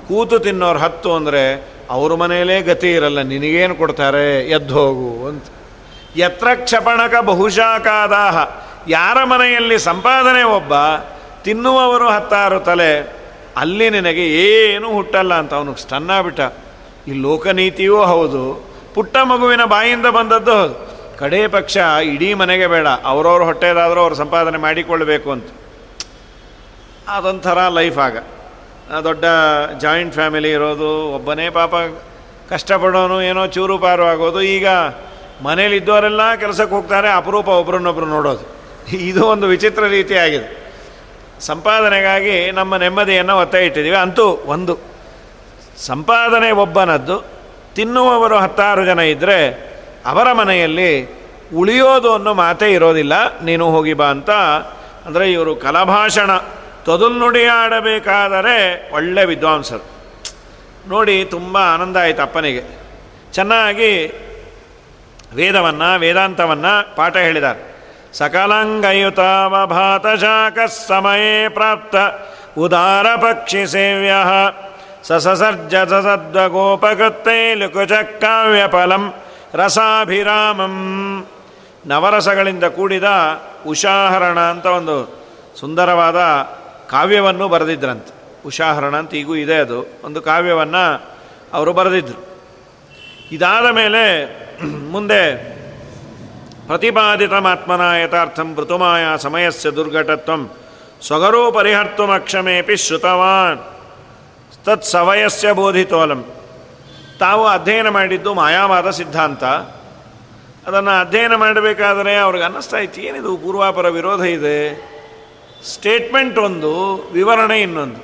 ಕೂತು ತಿನ್ನೋರು ಹತ್ತು ಅಂದರೆ ಅವ್ರ ಮನೆಯಲ್ಲೇ ಗತಿ ಇರಲ್ಲ, ನಿನಗೇನು ಕೊಡ್ತಾರೆ? ಎದ್ದು ಹೋಗು ಅಂತ. ಯತ್ರ ಕ್ಷಪಣಕ ಬಹುಶಾಖಾದಾಹ. ಯಾರ ಮನೆಯಲ್ಲಿ ಸಂಪಾದನೆ ಒಬ್ಬ, ತಿನ್ನುವವರು ಹತ್ತಾರು ತಲೆ, ಅಲ್ಲಿ ನಿನಗೆ ಏನೂ ಹುಟ್ಟಲ್ಲ ಅಂತ ಅವನಿಗೆ ಸ್ಟನ್ನಾಗ್ಬಿಟ್ಟ ಬಿಟ್ಟ ಈ ಲೋಕನೀತಿಯೂ ಹೌದು. ಪುಟ್ಟ ಮಗುವಿನ ಬಾಯಿಂದ ಬಂದದ್ದು ಕಡೇ ಪಕ್ಷ, ಇಡೀ ಮನೆಗೆ ಬೇಡ. ಅವರವ್ರ ಹೊಟ್ಟೆದಾದರೂ ಅವ್ರು ಸಂಪಾದನೆ ಮಾಡಿಕೊಳ್ಳಬೇಕು ಅಂತ. ಅದೊಂಥರ ಲೈಫ್ ಆಗ. ದೊಡ್ಡ ಜಾಯಿಂಟ್ ಫ್ಯಾಮಿಲಿ ಇರೋದು, ಒಬ್ಬನೇ ಪಾಪ ಕಷ್ಟಪಡೋನು, ಏನೋ ಚೂರು ಪಾರು ಆಗೋದು. ಈಗ ಮನೇಲಿದ್ದವರೆಲ್ಲ ಕೆಲಸಕ್ಕೆ ಹೋಗ್ತಾರೆ, ಅಪರೂಪ ಒಬ್ರನ್ನೊಬ್ರು ನೋಡೋದು. ಇದು ಒಂದು ವಿಚಿತ್ರ ರೀತಿಯಾಗಿದೆ ಸಂಪಾದನೆಗಾಗಿ ನಮ್ಮ ನೆಮ್ಮದಿಯನ್ನು ಒತ್ತಾಯ ಇಟ್ಟಿದ್ದೀವಿ. ಅಂತೂ ಒಂದು, ಸಂಪಾದನೆ ಒಬ್ಬನದ್ದು ತಿನ್ನುವವರು ಹತ್ತಾರು ಜನ ಇದ್ದರೆ ಅವರ ಮನೆಯಲ್ಲಿ ಉಳಿಯೋದು ಅನ್ನೋ ಮಾತೇ ಇರೋದಿಲ್ಲ, ನೀನು ಹೋಗಿ ಬಾ ಅಂತ. ಅಂದರೆ ಇವರು ಕಲಭಾಷಣ ತೊದಲು ಆಡಬೇಕಾದರೆ ಒಳ್ಳೆ ವಿದ್ವಾಂಸರು. ನೋಡಿ, ತುಂಬ ಆನಂದ ಆಯಿತು ಅಪ್ಪನಿಗೆ. ಚೆನ್ನಾಗಿ ವೇದವನ್ನು, ವೇದಾಂತವನ್ನು ಪಾಠ ಹೇಳಿದ್ದಾರೆ. ಸಕಲಂಗಯುತಾವಭಾತ ಶಾಖ ಸಮಯೇ ಪ್ರಾಪ್ತ ಉದಾರ ಪಕ್ಷಿ ಸೇವ್ಯ. ಸಸರ್ಜ ಸಸದ್ವಗೋಪಕೃತ್ತೇ ಲುಕುಚ ಕಾವ್ಯಫಲಂ ರಸಾಭಿರಾಮಂ. ನವರಸಗಳಿಂದ ಕೂಡಿದ ಉಷಾಹರಣ ಅಂತ ಒಂದು ಸುಂದರವಾದ ಕಾವ್ಯವನ್ನು ಬರೆದಿದ್ರಂತೆ. ಉಷಾಹರಣ ಅಂತ ಈಗೂ ಇದೆ ಅದು. ಒಂದು ಕಾವ್ಯವನ್ನು ಅವರು ಬರೆದಿದ್ದರು ಇದಾದ ಮೇಲೆ ಮುಂದೆ ಪ್ರತಿಪಾದಿತಮಾತ್ಮನ ಯಥಾರ್ಥಂ ಋತುಮಾಯ ಸಮಯಸ್ಯ ದುರ್ಘಟತ್ವಂ ಸ್ವಗರೋ ಪರಿಹರ್ತುಮಕ್ಷಮೇಪಿ ಶ್ರುತವಾನ್. ತತ್ ಸವಯಸ್ಯ ಬೋಧಿತೋಲಂ ತಾವು ಅಧ್ಯಯನ ಮಾಡಿದ್ದು ಮಾಯಾವಾದ ಸಿದ್ಧಾಂತ ಅದನ್ನು ಅಧ್ಯಯನ ಮಾಡಬೇಕಾದರೆ ಅವ್ರಿಗೆ ಅನ್ನಿಸ್ತಾ ಇತ್ತು, ಏನಿದು ಪೂರ್ವಾಪರ ವಿರೋಧ ಇದೆ? ಸ್ಟೇಟ್ಮೆಂಟ್ ಒಂದು, ವಿವರಣೆ ಇನ್ನೊಂದು.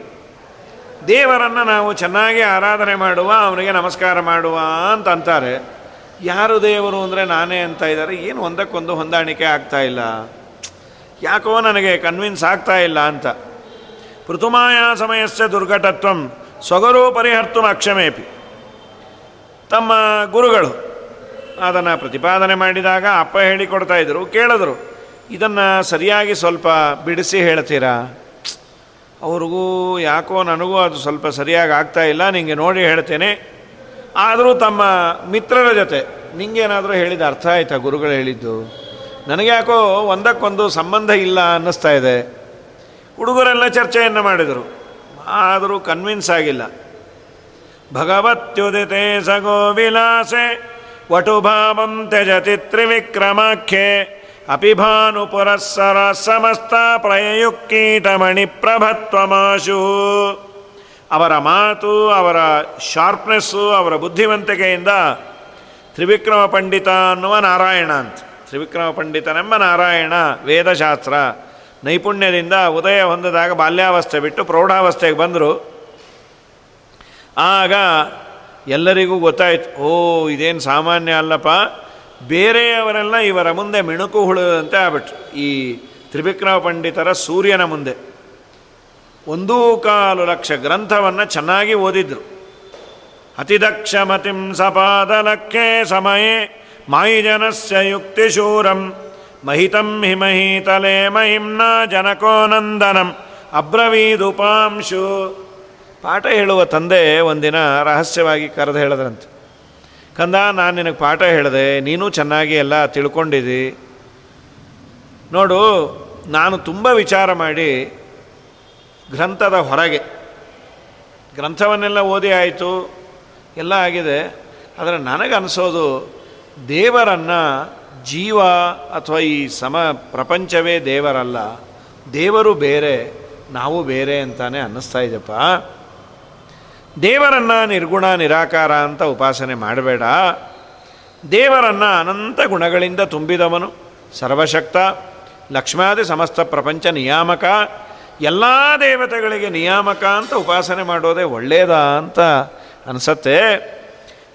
ದೇವರನ್ನು ನಾವು ಚೆನ್ನಾಗಿ ಆರಾಧನೆ ಮಾಡುವ, ಅವನಿಗೆ ನಮಸ್ಕಾರ ಮಾಡುವ ಅಂತ ಅಂತಾರೆ. ಯಾರು ದೇವರು ಅಂದರೆ ನಾನೇ ಅಂತ ಇದ್ದಾರೆ, ಏನು ಒಂದಕ್ಕೊಂದು ಹೊಂದಾಣಿಕೆ ಆಗ್ತಾ ಇಲ್ಲ. ಯಾಕೋ ನನಗೆ ಕನ್ವಿನ್ಸ್ ಆಗ್ತಾ ಇಲ್ಲ ಅಂತ. ಪೃಥುಮಾಯಾ ಸಮಯಸ್ಯ ದುರ್ಘಟತ್ವಂ. ಸೊಗರು ಪರಿಹರ್ತು ಅಕ್ಷಮೇಪಿ ತಮ್ಮ ಗುರುಗಳು ಅದನ್ನು ಪ್ರತಿಪಾದನೆ ಮಾಡಿದಾಗ ಅಪ್ಪ ಹೇಳಿಕೊಡ್ತಾ ಇದ್ರು, ಕೇಳಿದ್ರು, ಇದನ್ನು ಸರಿಯಾಗಿ ಸ್ವಲ್ಪ ಬಿಡಿಸಿ ಹೇಳ್ತೀರಾ? ಅವ್ರಿಗೂ ಯಾಕೋ ನನಗೂ ಅದು ಸ್ವಲ್ಪ ಸರಿಯಾಗಿ ಆಗ್ತಾ ಇಲ್ಲ ನಿಮಗೆ ನೋಡಿ ಹೇಳ್ತೇನೆ. ಆದರೂ ತಮ್ಮ ಮಿತ್ರರ ಜೊತೆ, ನಿಂಗೇನಾದರೂ ಹೇಳಿದ ಅರ್ಥ ಆಯ್ತಾ ಗುರುಗಳು ಹೇಳಿದ್ದು? ನನಗೆ ಯಾಕೋ ಒಂದಕ್ಕೊಂದು ಸಂಬಂಧ ಇಲ್ಲ ಅನ್ನಿಸ್ತಾ ಇದೆ. ಹುಡುಗರೆಲ್ಲ ಚರ್ಚೆಯನ್ನು ಮಾಡಿದರು. ಆದರೂ ಕನ್ವಿನ್ಸ್ ಆಗಿಲ್ಲ. ಭಗವತ್ಯುದಿತೆ ಸಗೋ ವಿಲಾಸೆ, ವಟುಭಾವಂ ತ್ಯಜತಿ ತ್ರಿವಿಕ್ರಮಾಖ್ಯೆ, ಅಪಿಭಾನುಪುರಸ್ಸರ ಸಮಸ್ತ ಪ್ರಯಯುಕ್ಕೀಟಮಣಿ ಪ್ರಭತ್ವಮಾಶು. ಅವರ ಮಾತು, ಅವರ ಶಾರ್ಪ್ನೆಸ್ಸು ಅವರ ಬುದ್ಧಿವಂತಿಕೆಯಿಂದ ತ್ರಿವಿಕ್ರಮ ಪಂಡಿತ ಅನ್ನುವ ನಾರಾಯಣ ಅಂತ. ತ್ರಿವಿಕ್ರಮ ಪಂಡಿತನೆಂಬ ನಾರಾಯಣ ವೇದಶಾಸ್ತ್ರ. ನೈಪುಣ್ಯದಿಂದ ಉದಯ ಹೊಂದಿದಾಗ ಬಾಲ್ಯಾವಸ್ಥೆ ಬಿಟ್ಟು ಪ್ರೌಢಾವಸ್ಥೆಗೆ ಬಂದರು. ಆಗ ಎಲ್ಲರಿಗೂ ಗೊತ್ತಾಯಿತು, ಓ, ಇದೇನು ಸಾಮಾನ್ಯ ಅಲ್ಲಪ್ಪ, ಬೇರೆಯವರೆಲ್ಲ ಇವರ ಮುಂದೆ ಮಿಣುಕು ಹುಳುದಂತೆ ಆಗ್ಬಿಟ್ರು. ಈ ತ್ರಿವಿಕ್ರಮ ಪಂಡಿತರ ಸೂರ್ಯನ ಮುಂದೆ ಒಂದೂ ಕಾಲು ಲಕ್ಷ ಗ್ರಂಥವನ್ನು ಚೆನ್ನಾಗಿ ಓದಿದ್ರು. ಅತಿದಕ್ಷಮತಿಂ ಸಪಾದಲಕ್ಕೆ ಸಮಯೇ, ಮಾಯಿಜನಸ್ಯ ಯುಕ್ತಿಶೂರಂ. ಮಹಿತಂ ಹಿಮಹಿತಲೆ ಮಹಿಮ್ನ ಜನಕೋನಂದನಂ ಅಬ್ರವೀದುಪಾಂಶು. ಪಾಠ ಹೇಳುವ ತಂದೆ ಒಂದಿನ ರಹಸ್ಯವಾಗಿ ಕರೆದು ಹೇಳಿದ್ರಂತೆ. ಕಂದ, ನಾನು ನಿನಗೆ ಪಾಠ ಹೇಳಿದೆ, ನೀನು ಚೆನ್ನಾಗಿ ಎಲ್ಲ ತಿಳ್ಕೊಂಡಿದ್ದಿ ನೋಡು, ನಾನು ತುಂಬ ವಿಚಾರ ಮಾಡಿ ಗ್ರಂಥದ ಹೊರಗೆ, ಗ್ರಂಥವನ್ನೆಲ್ಲ ಓದಿ ಆಯಿತು, ಎಲ್ಲ ಆಗಿದೆ, ಆದರೆ ನನಗನ್ನಿಸೋದು ದೇವರನ್ನು ಜೀವ ಅಥವಾ ಈ ಸಮ ಪ್ರಪಂಚವೇ ದೇವರಲ್ಲ, ದೇವರು ಬೇರೆ, ನಾವು ಬೇರೆ ಅಂತಾನೆ ಅನ್ನಿಸ್ತಾ ಇದೆಯಪ್ಪ. ದೇವರನ್ನು ನಿರ್ಗುಣ, ನಿರಾಕಾರ ಅಂತ ಉಪಾಸನೆ ಮಾಡಬೇಡ. ದೇವರನ್ನು ಅನಂತ ಗುಣಗಳಿಂದ ತುಂಬಿದವನು ಸರ್ವಶಕ್ತ, ಲಕ್ಷ್ಮಾದಿ ಸಮಸ್ತ ಪ್ರಪಂಚ ನಿಯಾಮಕ, ಎಲ್ಲ ದೇವತೆಗಳಿಗೆ ನಿಯಾಮಕ ಅಂತ ಉಪಾಸನೆ ಮಾಡೋದೇ ಒಳ್ಳೆಯದಾ ಅಂತ ಅನಿಸತ್ತೆ.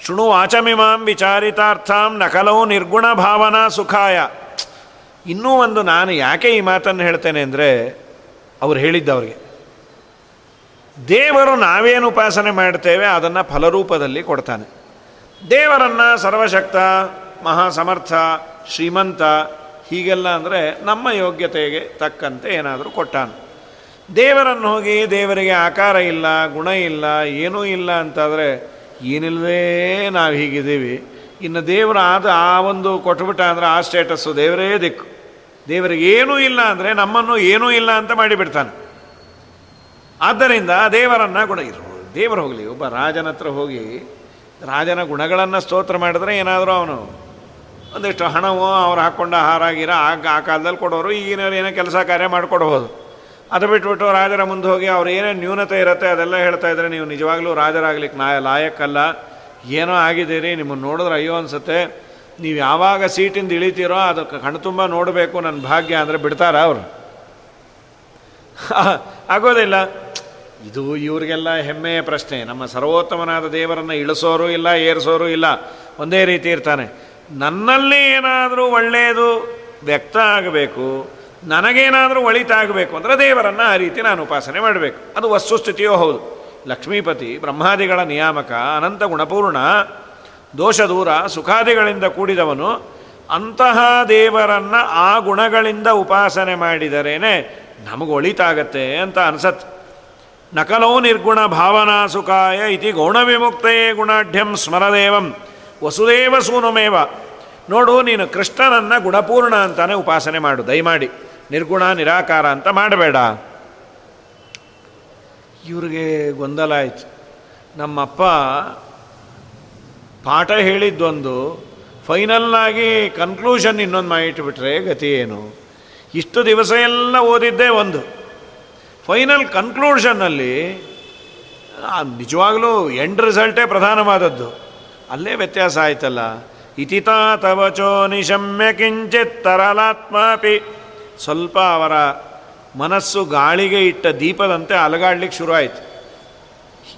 ಶೃಣು ವಾಚಮಿಮಾಂ ವಿಚಾರಿತಾರ್ಥಾಂ ನಕಲವು ನಿರ್ಗುಣ ಭಾವನಾ ಸುಖಾಯ. ಇನ್ನೂ ಒಂದು ನಾನು ಯಾಕೆ ಈ ಮಾತನ್ನು ಹೇಳ್ತೇನೆ ಅಂದರೆ ಅವ್ರು ಹೇಳಿದ್ದವ್ರಿಗೆ ದೇವರು ನಾವೇನು ಉಪಾಸನೆ ಮಾಡ್ತೇವೆ ಅದನ್ನು ಫಲರೂಪದಲ್ಲಿ ಕೊಡ್ತಾನೆ. ದೇವರನ್ನು ಸರ್ವಶಕ್ತ, ಮಹಾಸಮರ್ಥ, ಶ್ರೀಮಂತ, ಹೀಗೆಲ್ಲ ಅಂದರೆ ನಮ್ಮ ಯೋಗ್ಯತೆಗೆ ತಕ್ಕಂತೆ ಏನಾದರೂ ಕೊಟ್ಟಾನು. ದೇವರನ್ನು ಹೋಗಿ ದೇವರಿಗೆ ಆಕಾರ ಇಲ್ಲ, ಗುಣ ಇಲ್ಲ, ಏನೂ ಇಲ್ಲ ಅಂತಾದರೆ ಏನಿಲ್ಲದೆ ನಾವು ಹೀಗಿದ್ದೀವಿ. ಇನ್ನು ದೇವರ ಆದ ಆ ಒಂದು ಕೊಟ್ಬಿಟ್ಟ ಅಂದರೆ ಆ ಸ್ಟೇಟಸ್ಸು ದೇವರೇ ದಿಕ್ಕು. ದೇವರಿಗೆ ಏನೂ ಇಲ್ಲ ಅಂದರೆ ನಮ್ಮನ್ನು ಏನೂ ಇಲ್ಲ ಅಂತ ಮಾಡಿಬಿಡ್ತಾನೆ. ಆದ್ದರಿಂದ ದೇವರನ್ನು ಗುಣ ಇರು ದೇವರು ಹೋಗಲಿ, ಒಬ್ಬ ರಾಜನ ಹತ್ರ ಹೋಗಿ ರಾಜನ ಗುಣಗಳನ್ನು ಸ್ತೋತ್ರ ಮಾಡಿದ್ರೆ ಏನಾದರೂ ಅವನು ಒಂದಿಷ್ಟು ಹಣವೋ ಅವ್ರು ಹಾಕ್ಕೊಂಡು ಆಹಾರ ಆಗಿರ ಆಗ ಆ ಕಾಲದಲ್ಲಿ ಕೊಡೋರು, ಈಗಿನವ್ರು ಏನೋ ಕೆಲಸ ಕಾರ್ಯ ಮಾಡಿಕೊಡ್ಬೋದು. ಅದು ಬಿಟ್ಬಿಟ್ಟು ರಾಜರ ಮುಂದೆ ಹೋಗಿ ಅವ್ರು ಏನೇನು ನ್ಯೂನತೆ ಇರುತ್ತೆ ಅದೆಲ್ಲ ಹೇಳ್ತಾ ಇದ್ರೆ ನೀವು ನಿಜವಾಗ್ಲೂ ರಾಜರಾಗ್ಲಿಕ್ಕೆ ನಾ ಲಾಯಕ್ಕಲ್ಲ ಏನೋ ಆಗಿದ್ದೀರಿ, ನಿಮ್ಮನ್ನು ನೋಡಿದ್ರೆ ಅಯ್ಯೋ ಅನಿಸುತ್ತೆ. ನೀವು ಯಾವಾಗ ಸೀಟಿಂದ ಇಳಿತೀರೋ ಅದಕ್ಕೆ ಕಣ್ತುಂಬ ನೋಡಬೇಕು, ನನ್ನ ಭಾಗ್ಯ ಅಂದರೆ ಬಿಡ್ತಾರ ಅವರು. ಆಗೋದಿಲ್ಲ. ಇದು ಇವರಿಗೆಲ್ಲ ಹೆಮ್ಮೆಯ ಪ್ರಶ್ನೆ. ನಮ್ಮ ಸರ್ವೋತ್ತಮನಾದ ದೇವರನ್ನು ಇಳಿಸೋರು ಇಲ್ಲ, ಏರಿಸೋರು ಇಲ್ಲ. ಒಂದೇ ರೀತಿ ಇರ್ತಾನೆ. ನನ್ನಲ್ಲಿ ಏನಾದರೂ ಒಳ್ಳೆಯದು ವ್ಯಕ್ತ ಆಗಬೇಕು. ನನಗೇನಾದರೂ ಒಳಿತಾಗಬೇಕು ಅಂದರೆ ದೇವರನ್ನು ಆ ರೀತಿ ನಾನು ಉಪಾಸನೆ ಮಾಡಬೇಕು. ಅದು ವಸ್ತುಸ್ಥಿತಿಯೋ ಹೌದು. ಲಕ್ಷ್ಮೀಪತಿ, ಬ್ರಹ್ಮಾದಿಗಳ ನಿಯಾಮಕ, ಅನಂತ ಗುಣಪೂರ್ಣ, ದೋಷ ದೂರ, ಸುಖಾದಿಗಳಿಂದ ಕೂಡಿದವನು, ಅಂತಹ ದೇವರನ್ನು ಆ ಗುಣಗಳಿಂದ ಉಪಾಸನೆ ಮಾಡಿದರೇನೆ ನಮಗೆ ಒಳಿತಾಗತ್ತೆ ಅಂತ ಅನಿಸತ್ ನಕಲೋ ನಿರ್ಗುಣ ಭಾವನಾ ಸುಖಾಯ ಇತಿ ಗೌಣವಿಮುಕ್ತೇ ಗುಣಾಢ್ಯಂ ಸ್ಮರದೇವಂ. ವಸುದೇವ ಸೂನುಮೇವ. ನೋಡು, ನೀನು ಕೃಷ್ಣನನ್ನು ಗುಣಪೂರ್ಣ ಅಂತಾನೆ ಉಪಾಸನೆ ಮಾಡು, ದಯಮಾಡಿ. ನಿರ್ಗುಣ, ನಿರಾಕಾರ ಅಂತ ಮಾಡಬೇಡ. ಇವ್ರಿಗೆ ಗೊಂದಲ ಆಯಿತು. ನಮ್ಮಪ್ಪ ಪಾಠ ಹೇಳಿದ್ದೊಂದು ಫೈನಲ್ಲಾಗಿ ಕನ್ಕ್ಲೂಷನ್ ಇನ್ನೊಂದು ಮಾಡಿಟ್ಬಿಟ್ರೆ ಗತಿ ಏನು? ಇಷ್ಟು ದಿವಸ ಎಲ್ಲ ಓದಿದ್ದೇ ಒಂದು. ಫೈನಲ್ ಕನ್ಕ್ಲೂಷನ್ನಲ್ಲಿ ನಿಜವಾಗಲೂ ಎಂಡ್ ರಿಸಲ್ಟೇ ಪ್ರಧಾನವಾದದ್ದು. ಅಲ್ಲೇ ವ್ಯತ್ಯಾಸ ಆಯ್ತಲ್ಲ. ಇತಿತಾ ತವಚೋ ನಿಶಮ್ಯ ಕಿಂಚಿತ್ ತರಲಾತ್ಮಾಪಿ ಸ್ವಲ್ಪ ಅವರ ಮನಸ್ಸು ಗಾಳಿಗೆ ಇಟ್ಟ ದೀಪದಂತೆ ಅಲಗಾಡ್ಲಿಕ್ಕೆ ಶುರು ಆಯಿತು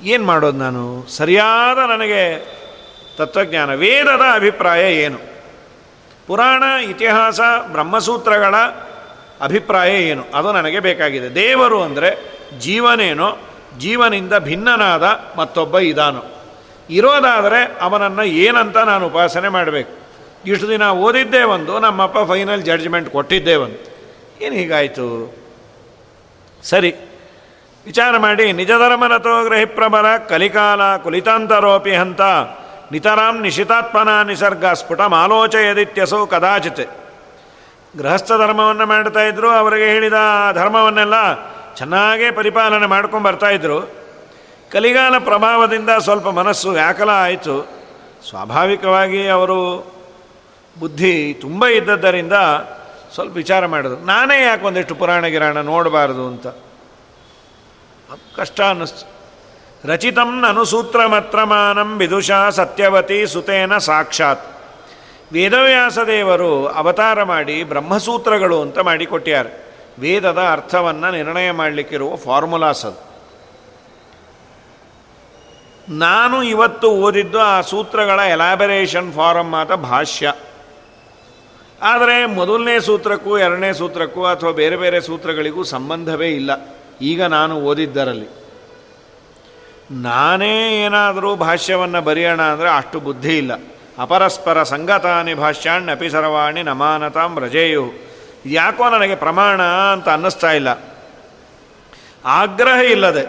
ಏನು ಮಾಡೋದು ನಾನು? ಸರಿಯಾದ ನನಗೆ ತತ್ವಜ್ಞಾನ, ವೇದದ ಅಭಿಪ್ರಾಯ ಏನು? ಪುರಾಣ, ಇತಿಹಾಸ, ಬ್ರಹ್ಮಸೂತ್ರಗಳ ಅಭಿಪ್ರಾಯ ಏನು? ಅದು ನನಗೆ ಬೇಕಾಗಿದೆ. ದೇವರು ಅಂದರೆ ಜೀವನೇನೋ, ಜೀವನಿಂದ ಭಿನ್ನನಾದ ಮತ್ತೊಬ್ಬ ಇದಾನು. ಇರೋದಾದರೆ ಅವನನ್ನು ಏನಂತ ನಾನು ಉಪಾಸನೆ ಮಾಡಬೇಕು. ಇಷ್ಟು ದಿನ ಓದಿದ್ದೇ ಒಂದು, ನಮ್ಮಪ್ಪ ಫೈನಲ್ ಜಡ್ಜ್ಮೆಂಟ್ ಕೊಟ್ಟಿದ್ದೇ ಒಂದು. ಏನು ಹೀಗಾಯಿತು? ಸರಿ. ವಿಚಾರ ಮಾಡಿ, ನಿಜ ಗ್ರಹಿ ಗ್ರಹಿಪ್ರಬಲ ಕಲಿಕಾಲ ಕುಲಿತಾಂತರೋಪಿ ಹಂತ, ನಿತರಾಂ ನಿಶಿತಾತ್ಮನ ನಿಸರ್ಗ ಸ್ಫುಟ ಮಾಲೋಚಯದಿತ್ಯಸೋ ಕದಾಚಿತ್. ಗೃಹಸ್ಥ ಧರ್ಮವನ್ನು ಮಾಡ್ತಾ ಇದ್ರು, ಅವರಿಗೆ ಹೇಳಿದ ಧರ್ಮವನ್ನೆಲ್ಲ ಚೆನ್ನಾಗೇ ಪರಿಪಾಲನೆ ಮಾಡ್ಕೊಂಡು ಬರ್ತಾಯಿದ್ರು ಕಲಿಗಾಲ ಪ್ರಭಾವದಿಂದ ಸ್ವಲ್ಪ ಮನಸ್ಸು ವ್ಯಾಕಲ ಆಯಿತು. ಸ್ವಾಭಾವಿಕವಾಗಿ ಅವರು ಬುದ್ಧಿ ತುಂಬ ಇದ್ದದ್ದರಿಂದ ಸ್ವಲ್ಪ ವಿಚಾರ ಮಾಡಿದ್ರು. ನಾನೇ ಯಾಕೆ ಒಂದಿಷ್ಟು ಪುರಾಣ ಗಿರಾಣ ನೋಡಬಾರ್ದು ಅಂತ. ಕಷ್ಟ ಅನ್ನಿಸ್ತು. ರಚಿತಂ ಅನುಸೂತ್ರಮತ್ರಮಾನಂ ವಿದುಷಾ ಸತ್ಯವತಿ ಸುತೇನ ಸಾಕ್ಷಾತ್. ವೇದವ್ಯಾಸ ದೇವರು ಅವತಾರ ಮಾಡಿ ಬ್ರಹ್ಮಸೂತ್ರಗಳು ಅಂತ ಮಾಡಿಕೊಟ್ಟ್ಯಾರೆ ವೇದದ ಅರ್ಥವನ್ನು ನಿರ್ಣಯ ಮಾಡಲಿಕ್ಕಿರುವ ಫಾರ್ಮುಲಾಸ್ ಅದು. ನಾನು ಇವತ್ತು ಓದಿದ್ದು ಆ ಸೂತ್ರಗಳ ಎಲಾಬರೇಷನ್ ಫಾರಮ್ ಮಾತ ಭಾಷ್ಯ. ಆದರೆ ಮೊದಲನೇ ಸೂತ್ರಕ್ಕೂ ಎರಡನೇ ಸೂತ್ರಕ್ಕೂ ಅಥವಾ ಬೇರೆ ಬೇರೆ ಸೂತ್ರಗಳಿಗೂ ಸಂಬಂಧವೇ ಇಲ್ಲ. ಈಗ ನಾನು ಓದಿದ್ದರಲ್ಲಿ. ನಾನೇ ಏನಾದರೂ ಭಾಷ್ಯವನ್ನು ಬರೆಯೋಣ ಅಂದರೆ ಅಷ್ಟು ಬುದ್ಧಿ ಇಲ್ಲ. ಅಪರಸ್ಪರ ಸಂಗತಾನಿ ಭಾಷ್ಯಾಣ್ಣಪಿ ಸರ್ವಾಣಿ ನಮಾನತಾಂ ರಜೆಯು. ಯಾಕೋ ನನಗೆ ಪ್ರಮಾಣ ಅಂತ ಅನ್ನಿಸ್ತಾ ಇಲ್ಲ. ಆಗ್ರಹ ಇಲ್ಲದೆ,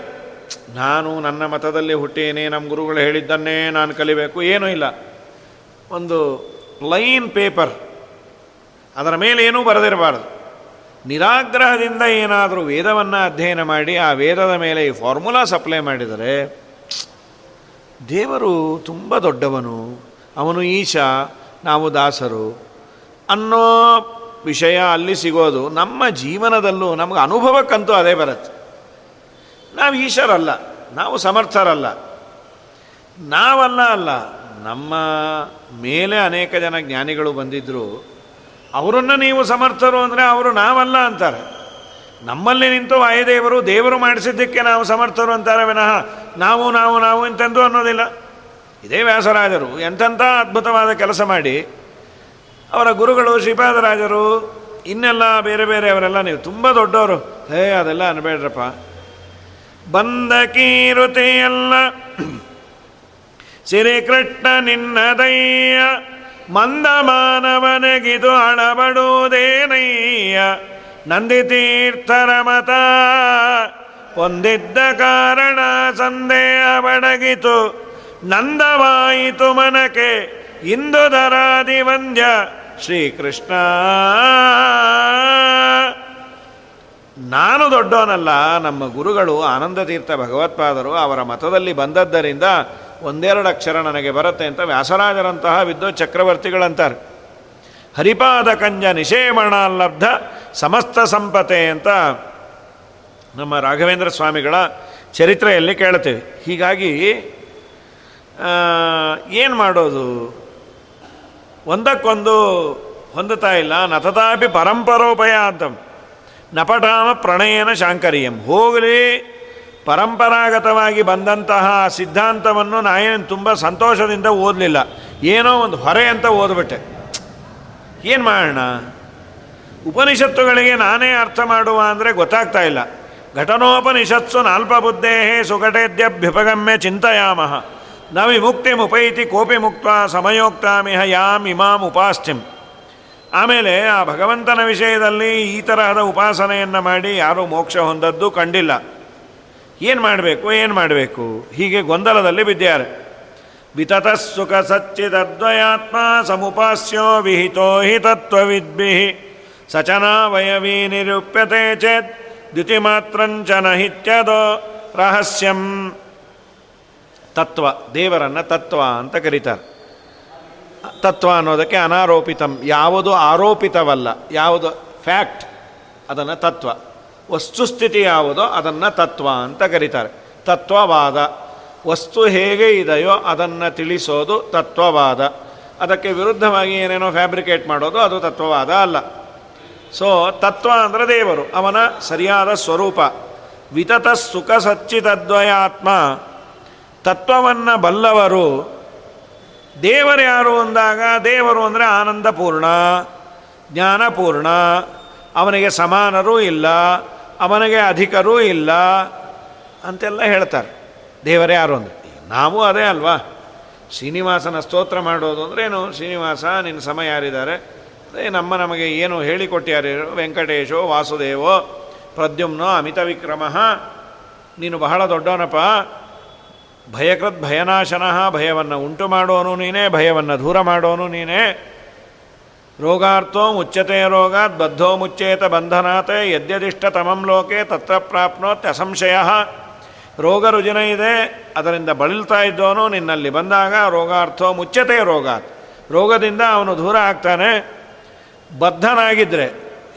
ನಾನು ನನ್ನ ಮತದಲ್ಲಿ ಹುಟ್ಟೇನೆ ನಮ್ಮ ಗುರುಗಳು ಹೇಳಿದ್ದನ್ನೇ ನಾನು ಕಲಿಬೇಕು, ಏನೂ ಇಲ್ಲ. ಒಂದು ಪ್ಲೈನ್ ಪೇಪರ್ ಅದರ ಮೇಲೆ ಏನೂ ಬರೆದಿರಬಾರ್ದು. ನಿರಾಗ್ರಹದಿಂದ ಏನಾದರೂ ವೇದವನ್ನು ಅಧ್ಯಯನ ಮಾಡಿ, ಆ ವೇದದ ಮೇಲೆ ಈ ಫಾರ್ಮುಲಾ ಸಪ್ಲೈ ಮಾಡಿದರೆ, ದೇವರು ತುಂಬ ದೊಡ್ಡವನು, ಅವನು ಈಶ, ನಾವು ದಾಸರು ಅನ್ನೋ ವಿಷಯ ಅಲ್ಲಿ ಸಿಗೋದು ನಮ್ಮ ಜೀವನದಲ್ಲೂ ನಮಗೆ ಅನುಭವಕ್ಕಂತೂ ಅದೇ ಬರುತ್ತೆ. ನಾವು ಈಶರಲ್ಲ, ನಾವು ಸಮರ್ಥರಲ್ಲ. ನಾವಲ್ಲ ಅಲ್ಲ, ನಮ್ಮ ಮೇಲೆ ಅನೇಕ ಜನ ಜ್ಞಾನಿಗಳು ಬಂದಿದ್ದರು ಅವರನ್ನು ನೀವು ಸಮರ್ಥರು ಅಂದರೆ ಅವರು ನಾವಲ್ಲ ಅಂತಾರೆ. ನಮ್ಮಲ್ಲಿ ನಿಂತು ವಾಯುದೇವರು ದೇವರು ಮಾಡಿಸಿದ್ದಕ್ಕೆ ನಾವು ಸಮರ್ಥರು ಅಂತಾರೆ ವಿನಃ ನಾವು ನಾವು ನಾವು ಇಂತೆಂದು ಅನ್ನೋದಿಲ್ಲ. ಇದೇ ವ್ಯಾಸರಾಜರು, ಎಂತೆಂಥ ಅದ್ಭುತವಾದ ಕೆಲಸ ಮಾಡಿ. ಅವರ ಗುರುಗಳು, ಶ್ರೀಪಾದರಾಜರು, ಇನ್ನೆಲ್ಲ ಬೇರೆ ಬೇರೆ ಅವರೆಲ್ಲ ನೀವು ತುಂಬ ದೊಡ್ಡವರು. ಹೇ, ಅದೆಲ್ಲ ಅನ್ಬೇಡ್ರಪ್ಪ. ಬಂದ ಕೀರುತೆಯಲ್ಲ ಶ್ರೀಕೃಷ್ಣ ನಿನ್ನದಯ್ಯ ಮಂದ ಮಾನವನಗಿದು ಅಳಬಡುವುದೇನಯ್ಯ ನಂದಿತೀರ್ಥರ ಮತ. ಹೊಂದಿದ್ದ ಕಾರಣ ಸಂದೇಹ ಬಡಗಿತು. ನಂದವಾಯಿತು ಮನಕೆ. ಇಂದು ದರಾದಿ ವಂದ್ಯ ಶ್ರೀಕೃಷ್ಣ. ನಾನು ದೊಡ್ಡವನಲ್ಲ, ನಮ್ಮ ಗುರುಗಳು ಆನಂದ ತೀರ್ಥ ಭಗವತ್ಪಾದರು ಅವರ ಮತದಲ್ಲಿ ಬಂದದ್ದರಿಂದ ಒಂದೆರಡು ಅಕ್ಷರ ನನಗೆ ಬರುತ್ತೆ ಅಂತ ವ್ಯಾಸರಾಜರಂತಹ ವಿದ್ವ ಚಕ್ರವರ್ತಿಗಳಂತಾರೆ ಹರಿಪಾದ ಕಂಜ ನಿಷೇಮಣ ಲಬ್ಧ ಸಮಸ್ತ ಸಂಪತೆ ಅಂತ ನಮ್ಮ ರಾಘವೇಂದ್ರ ಸ್ವಾಮಿಗಳ ಚರಿತ್ರೆಯಲ್ಲಿ ಕೇಳ್ತೇವೆ ಹೀಗಾಗಿ ಏನು ಮಾಡೋದು? ಒಂದಕ್ಕೊಂದು ಹೊಂದುತ್ತಾ ಇಲ್ಲ. ನತತಾಪಿ ಪರಂಪರೋಪಯ ಅಂತ ನಪಟಾಮ ಪ್ರಣಯನ ಶಾಂಕರಿಯಂ. ಹೋಗಲಿ ಪರಂಪರಾಗತವಾಗಿ ಬಂದಂತಹ ಸಿದ್ಧಾಂತವನ್ನು ನಾನೇನು ತುಂಬ ಸಂತೋಷದಿಂದ ಓದಲಿಲ್ಲ. ಏನೋ ಒಂದು ಹೊರೆ ಅಂತ ಓದ್ಬಿಟ್ಟೆ. ಏನು ಮಾಡೋಣ? ಉಪನಿಷತ್ತುಗಳಿಗೆ ನಾನೇ ಅರ್ಥ ಮಾಡುವ ಅಂದರೆ ಗೊತ್ತಾಗ್ತಾ ಇಲ್ಲ. ಘಟನೋಪನಿಷತ್ಸು ನಾಲ್ಪ ಬುದ್ಧೇ ಸುಘಟೇದ್ಯಭ್ಯುಪಗಮ್ಯ ಚಿಂತೆಯಾಮಹ ನ ವಿಮುಕ್ತಿ ಮುಪೈತಿ ಕೋಪಿ ಮುಕ್ತ ಸಮಯೋಕ್ತಾಮಿಹ ಯಾಮ್ ಇಮಾಂ ಉಪಾಸ್ತಿಂ ಆಮೇಲೆ ಆ ಭಗವಂತನ ವಿಷಯದಲ್ಲಿ ಈ ತರಹದ ಉಪಾಸನೆಯನ್ನು ಮಾಡಿ ಯಾರೂ ಮೋಕ್ಷ ಹೊಂದದ್ದು ಕಂಡಿಲ್ಲ. ಏನು ಮಾಡಬೇಕು ಏನು ಮಾಡಬೇಕು? ಹೀಗೆ ಗೊಂದಲದಲ್ಲಿ ಬಿದ್ದಾರೆ ವಿತತ ಸುಖ ಸಚ್ಚಿದದ್ವಯಾತ್ಮ ಸಮುಪಾಸ್ಯೋ ವಿಹಿತೋ ಹಿ ತತ್ವವಿದ್ಭಿ ಸಚನಾವಯವೀ ನಿರೂಪ್ಯತೆ ಚೇತ್ ದ್ಯುತಿಮಾತ್ರಂಚ ನಹಿತ್ಯದೋ ರಹಸ್ಯಂ. ತತ್ವ, ದೇವರನ್ನು ತತ್ವ ಅಂತ ಕರೀತಾರೆ. ತತ್ವ ಅನ್ನೋದಕ್ಕೆ ಅನಾರೋಪಿತಂ, ಯಾವುದು ಆರೋಪಿತವಲ್ಲ, ಯಾವುದು ಫ್ಯಾಕ್ಟ್, ಅದನ್ನು ತತ್ವ. ವಸ್ತುಸ್ಥಿತಿ ಯಾವುದೋ ಅದನ್ನು ತತ್ವ ಅಂತ ಕರೀತಾರೆ. ತತ್ವವಾದ. ವಸ್ತು ಹೇಗೆ ಇದೆಯೋ ಅದನ್ನು ತಿಳಿಸೋದು ತತ್ವವಾದ. ಅದಕ್ಕೆ ವಿರುದ್ಧವಾಗಿ ಏನೇನೋ ಫ್ಯಾಬ್ರಿಕೇಟ್ ಮಾಡೋದು ಅದು ತತ್ವವಾದ ಅಲ್ಲ. ಸೊ, ತತ್ವ ಅಂದರೆ ದೇವರು, ಅವನ ಸರಿಯಾದ ಸ್ವರೂಪ. ವಿತತ ಸುಖ ಸಚ್ಚಿತದ್ವಯಾತ್ಮ ತತ್ವವನ್ನು ಬಲ್ಲವರು. ದೇವರು ಯಾರು ಅಂದಾಗ ದೇವರು ಅಂದರೆ ಆನಂದಪೂರ್ಣ, ಜ್ಞಾನಪೂರ್ಣ. ಅವನಿಗೆ ಸಮಾನರೂ ಇಲ್ಲ. ಅವನಿಗೆ ಅಧಿಕರೂ ಇಲ್ಲ ಅಂತೆಲ್ಲ ಹೇಳ್ತಾರೆ. ದೇವರೇ ಯಾರು ಅಂದರೆ? ನಾವು ಅದೇ ಅಲ್ವಾ? ಶ್ರೀನಿವಾಸನ ಸ್ತೋತ್ರ ಮಾಡೋದು ಅಂದ್ರೇನು ಶ್ರೀನಿವಾಸ, ನಿನ್ನ ಸಮ ಯಾರಿದ್ದಾರೆ? ಅದೇ ನಮ್ಮ ನಮಗೆ ಏನು ಹೇಳಿಕೊಟ್ಟಿಯಾರು ವೆಂಕಟೇಶೋ, ವಾಸುದೇವೋ, ಪ್ರದ್ಯುಮ್ನೋ, ಅಮಿತ ವಿಕ್ರಮ, ನೀನು ಬಹಳ ದೊಡ್ಡವನಪ್ಪ. ಭಯಕೃತ್ ಭಯನಾಶನಃ ಭಯವನ್ನು ಉಂಟು ಮಾಡೋನು ನೀನೇ, ಭಯವನ್ನು ದೂರ ಮಾಡೋನು ನೀನೇ. ರೋಗಾರ್ಥೋ ಮುಚ್ಚತೆ ರೋಗಾತ್ ಬದ್ಧೋ ಮುಚ್ಚೇತ ಬಂಧನಾತೆ ಯದ್ಯದಿಷ್ಟ ತಮಂ ಲೋಕೆ ತತ್ರ ಪ್ರಾಪ್ನೋತ್ ಅಸಂಶಯ ರೋಗ ರುಜಿನ ಇದೆ, ಅದರಿಂದ ಬಳಲ್ತಾ ಇದ್ದವನು ನಿನ್ನಲ್ಲಿ ಬಂದಾಗ ರೋಗಾರ್ಥೋ ಮುಚ್ಚತೆ ರೋಗಾತ್. ರೋಗದಿಂದ ಅವನು ದೂರ ಆಗ್ತಾನೆ. ಬದ್ಧನಾಗಿದ್ದರೆ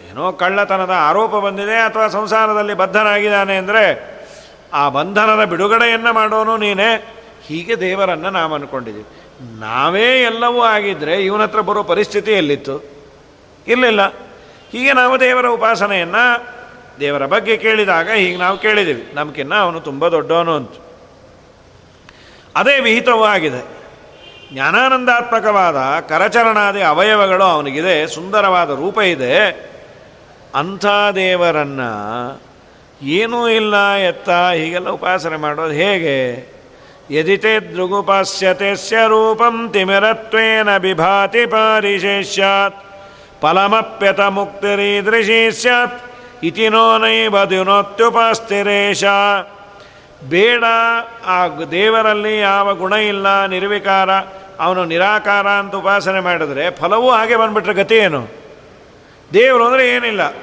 ಏನೋ ಕಳ್ಳತನದ ಆರೋಪ ಬಂದಿದೆ ಅಥವಾ ಸಂಸಾರದಲ್ಲಿ ಬದ್ಧನಾಗಿದ್ದಾನೆ ಅಂದರೆ, ಆ ಬಂಧನದ ಬಿಡುಗಡೆಯನ್ನು ಮಾಡೋನು ನೀನೇ. ಹೀಗೆ ದೇವರನ್ನು ನಾವು ಅಂದ್ಕೊಂಡಿದ್ದೀವಿ ನಾವೇ ಎಲ್ಲವೂ ಆಗಿದ್ದರೆ ಇವನ ಹತ್ರ ಬರೋ ಪರಿಸ್ಥಿತಿ ಎಲ್ಲಿತ್ತು? ಇರಲಿಲ್ಲ. ಹೀಗೆ ನಾವು ದೇವರ ಉಪಾಸನೆಯನ್ನು ದೇವರ ಬಗ್ಗೆ ಕೇಳಿದಾಗ ಹೀಗೆ ನಾವು ಕೇಳಿದ್ದೀವಿ ನಮಗಿನ್ನ ಅವನು ತುಂಬ ದೊಡ್ಡವನು ಅಂತ. ಅದೇ ವಿಹಿತವೂ ಆಗಿದೆ. ಜ್ಞಾನಾನಂದಾತ್ಮಕವಾದ ಕರಚರಣಾದಿ ಅವಯವಗಳು ಅವನಿಗಿದೆ. ಸುಂದರವಾದ ರೂಪ ಇದೆ. ಅಂಥ ದೇವರನ್ನು ಏನೂ ಇಲ್ಲ ಎತ್ತ ಹೀಗೆಲ್ಲ ಉಪಾಸನೆ ಮಾಡೋದು ಹೇಗೆ? ಯದಿತೆ ದೃಗುಪಾಸ್ಯತೆ ರೂಪಂ ತಿಮಿರತ್ವೇನ ಬಿಭಾತಿ ಪರಿಶೇಷ್ಯಾತ್ ಫಲಮಪ್ಯತ ಮುಕ್ತಿರೀದೃಶಿ ಸ್ಯಾತ್ ಇತಿನೋ ನೈಬದಿನೋತ್ಯುಪಾಸ್ತಿರೇಶ ಬೇಡ ಆ ದೇವರಲ್ಲಿ ಯಾವ ಗುಣ ಇಲ್ಲ, ನಿರ್ವಿಕಾರ, ಅವನು ನಿರಾಕಾರ ಅಂತ ಉಪಾಸನೆ ಮಾಡಿದರೆ ಫಲವೂ ಹಾಗೆ ಬಂದ್ಬಿಟ್ರೆ ಗತಿ ಏನು? ದೇವರು ಅಂದರೆ ಏನಿಲ್ಲ.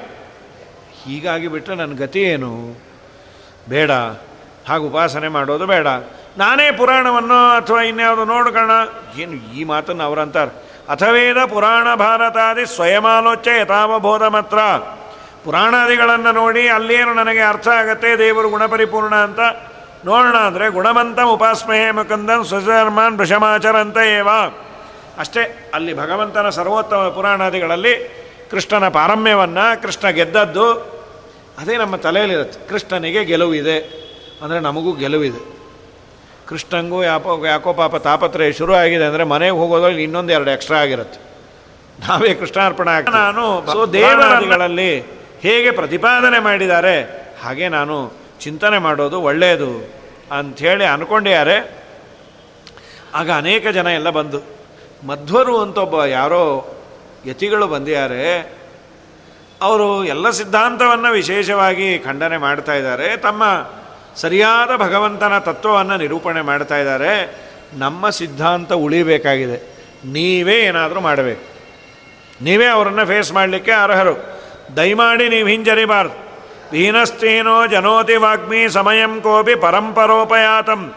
ಹೀಗಾಗಿ ಬಿಟ್ಟರೆ ನನ್ನ ಗತಿ ಏನು? ಬೇಡ. ಹಾಗೆ ಉಪಾಸನೆ ಮಾಡೋದು ಬೇಡ. ನಾನೇ ಪುರಾಣವನ್ನು ಅಥವಾ ಇನ್ಯಾವುದು ನೋಡ್ಕೋಣ. ಏನು ಈ ಮಾತನ್ನು ಅವರಂತಾರೆ ಅಥವೇದ ಪುರಾಣ ಭಾರತಾದಿ ಸ್ವಯಮಾಲೋಚ್ಯ ಯಥಾವಬೋಧ ಮಾತ್ರ ಪುರಾಣಾದಿಗಳನ್ನು ನೋಡಿ ಅಲ್ಲೇನು ನನಗೆ ಅರ್ಥ ಆಗತ್ತೆ, ದೇವರು ಗುಣಪರಿಪೂರ್ಣ ಅಂತ ನೋಡೋಣ ಅಂದರೆ ಗುಣವಂತ ಉಪಾಸ್ಮಹೇ ಮುಕಂದನ್ ವೃಷಮಾಚರ ಅಂತ ಏವ. ಅಷ್ಟೇ, ಅಲ್ಲಿ ಭಗವಂತನ ಸರ್ವೋತ್ತಮ ಪುರಾಣಾದಿಗಳಲ್ಲಿ ಕೃಷ್ಣನ ಪಾರಮ್ಯವನ್ನು, ಕೃಷ್ಣ ಗೆದ್ದದ್ದು ಅದೇ ನಮ್ಮ ತಲೆಯಲ್ಲಿರುತ್ತೆ. ಕೃಷ್ಣನಿಗೆ ಗೆಲುವಿದೆ. ಅಂದರೆ ನಮಗೂ ಗೆಲುವಿದೆ. ಕೃಷ್ಣಂಗೂ ಯಾಕೋ ಯಾಕೋ ಪಾಪ ತಾಪತ್ರಯ ಶುರು ಆಗಿದೆ ಅಂದರೆ ಮನೆಗೆ ಹೋಗೋದ್ರಲ್ಲಿ ಇನ್ನೊಂದು ಎರಡು ಎಕ್ಸ್ಟ್ರಾ ಆಗಿರುತ್ತೆ. ನಾವೇ ಕೃಷ್ಣಾರ್ಪಣ ನಾನು ದೇವರಾದಿಗಳಲ್ಲಿ ಹೇಗೆ ಪ್ರತಿಪಾದನೆ ಮಾಡಿದ್ದಾರೆ ಹಾಗೆ ನಾನು ಚಿಂತನೆ ಮಾಡೋದು ಒಳ್ಳೆಯದು ಅಂಥೇಳಿ ಅಂದ್ಕೊಂಡಿದ್ದಾರೆ ಆಗ ಅನೇಕ ಜನ ಎಲ್ಲ ಬಂದು ಮಧ್ವರು ಅಂತ ಒಬ್ಬ ಯಾರೋ ಯತಿಗಳು ಬಂದಿದ್ದಾರೆ ಅವರು ಎಲ್ಲ ಸಿದ್ಧಾಂತವನ್ನು ವಿಶೇಷವಾಗಿ ಖಂಡನೆ ಮಾಡ್ತಾ ಇದ್ದಾರೆ. ತಮ್ಮ ಸರಿಯಾದ ಭಗವಂತನ ತತ್ವವನ್ನು ನಿರೂಪಣೆ ಮಾಡ್ತಾ ಇದ್ದಾರೆ. ನಮ್ಮ ಸಿದ್ಧಾಂತ ಉಳಿಬೇಕಾಗಿದೆ. ನೀವೇ ಏನಾದರೂ ಮಾಡಬೇಕು. ನೀವೇ ಅವರನ್ನು ಫೇಸ್ ಮಾಡಲಿಕ್ಕೆ ಅರ್ಹರು. ದಯಮಾಡಿ ನೀವು ಹಿಂಜರಿಬಾರ್ದು. ದೀನಸ್ತೀನೋ ಜನೋತಿ ವಾಗ್ಮಿ ಸಮಯಂ ಕೋಪಿ ಪರಂಪರೋಪಯಾತಂ.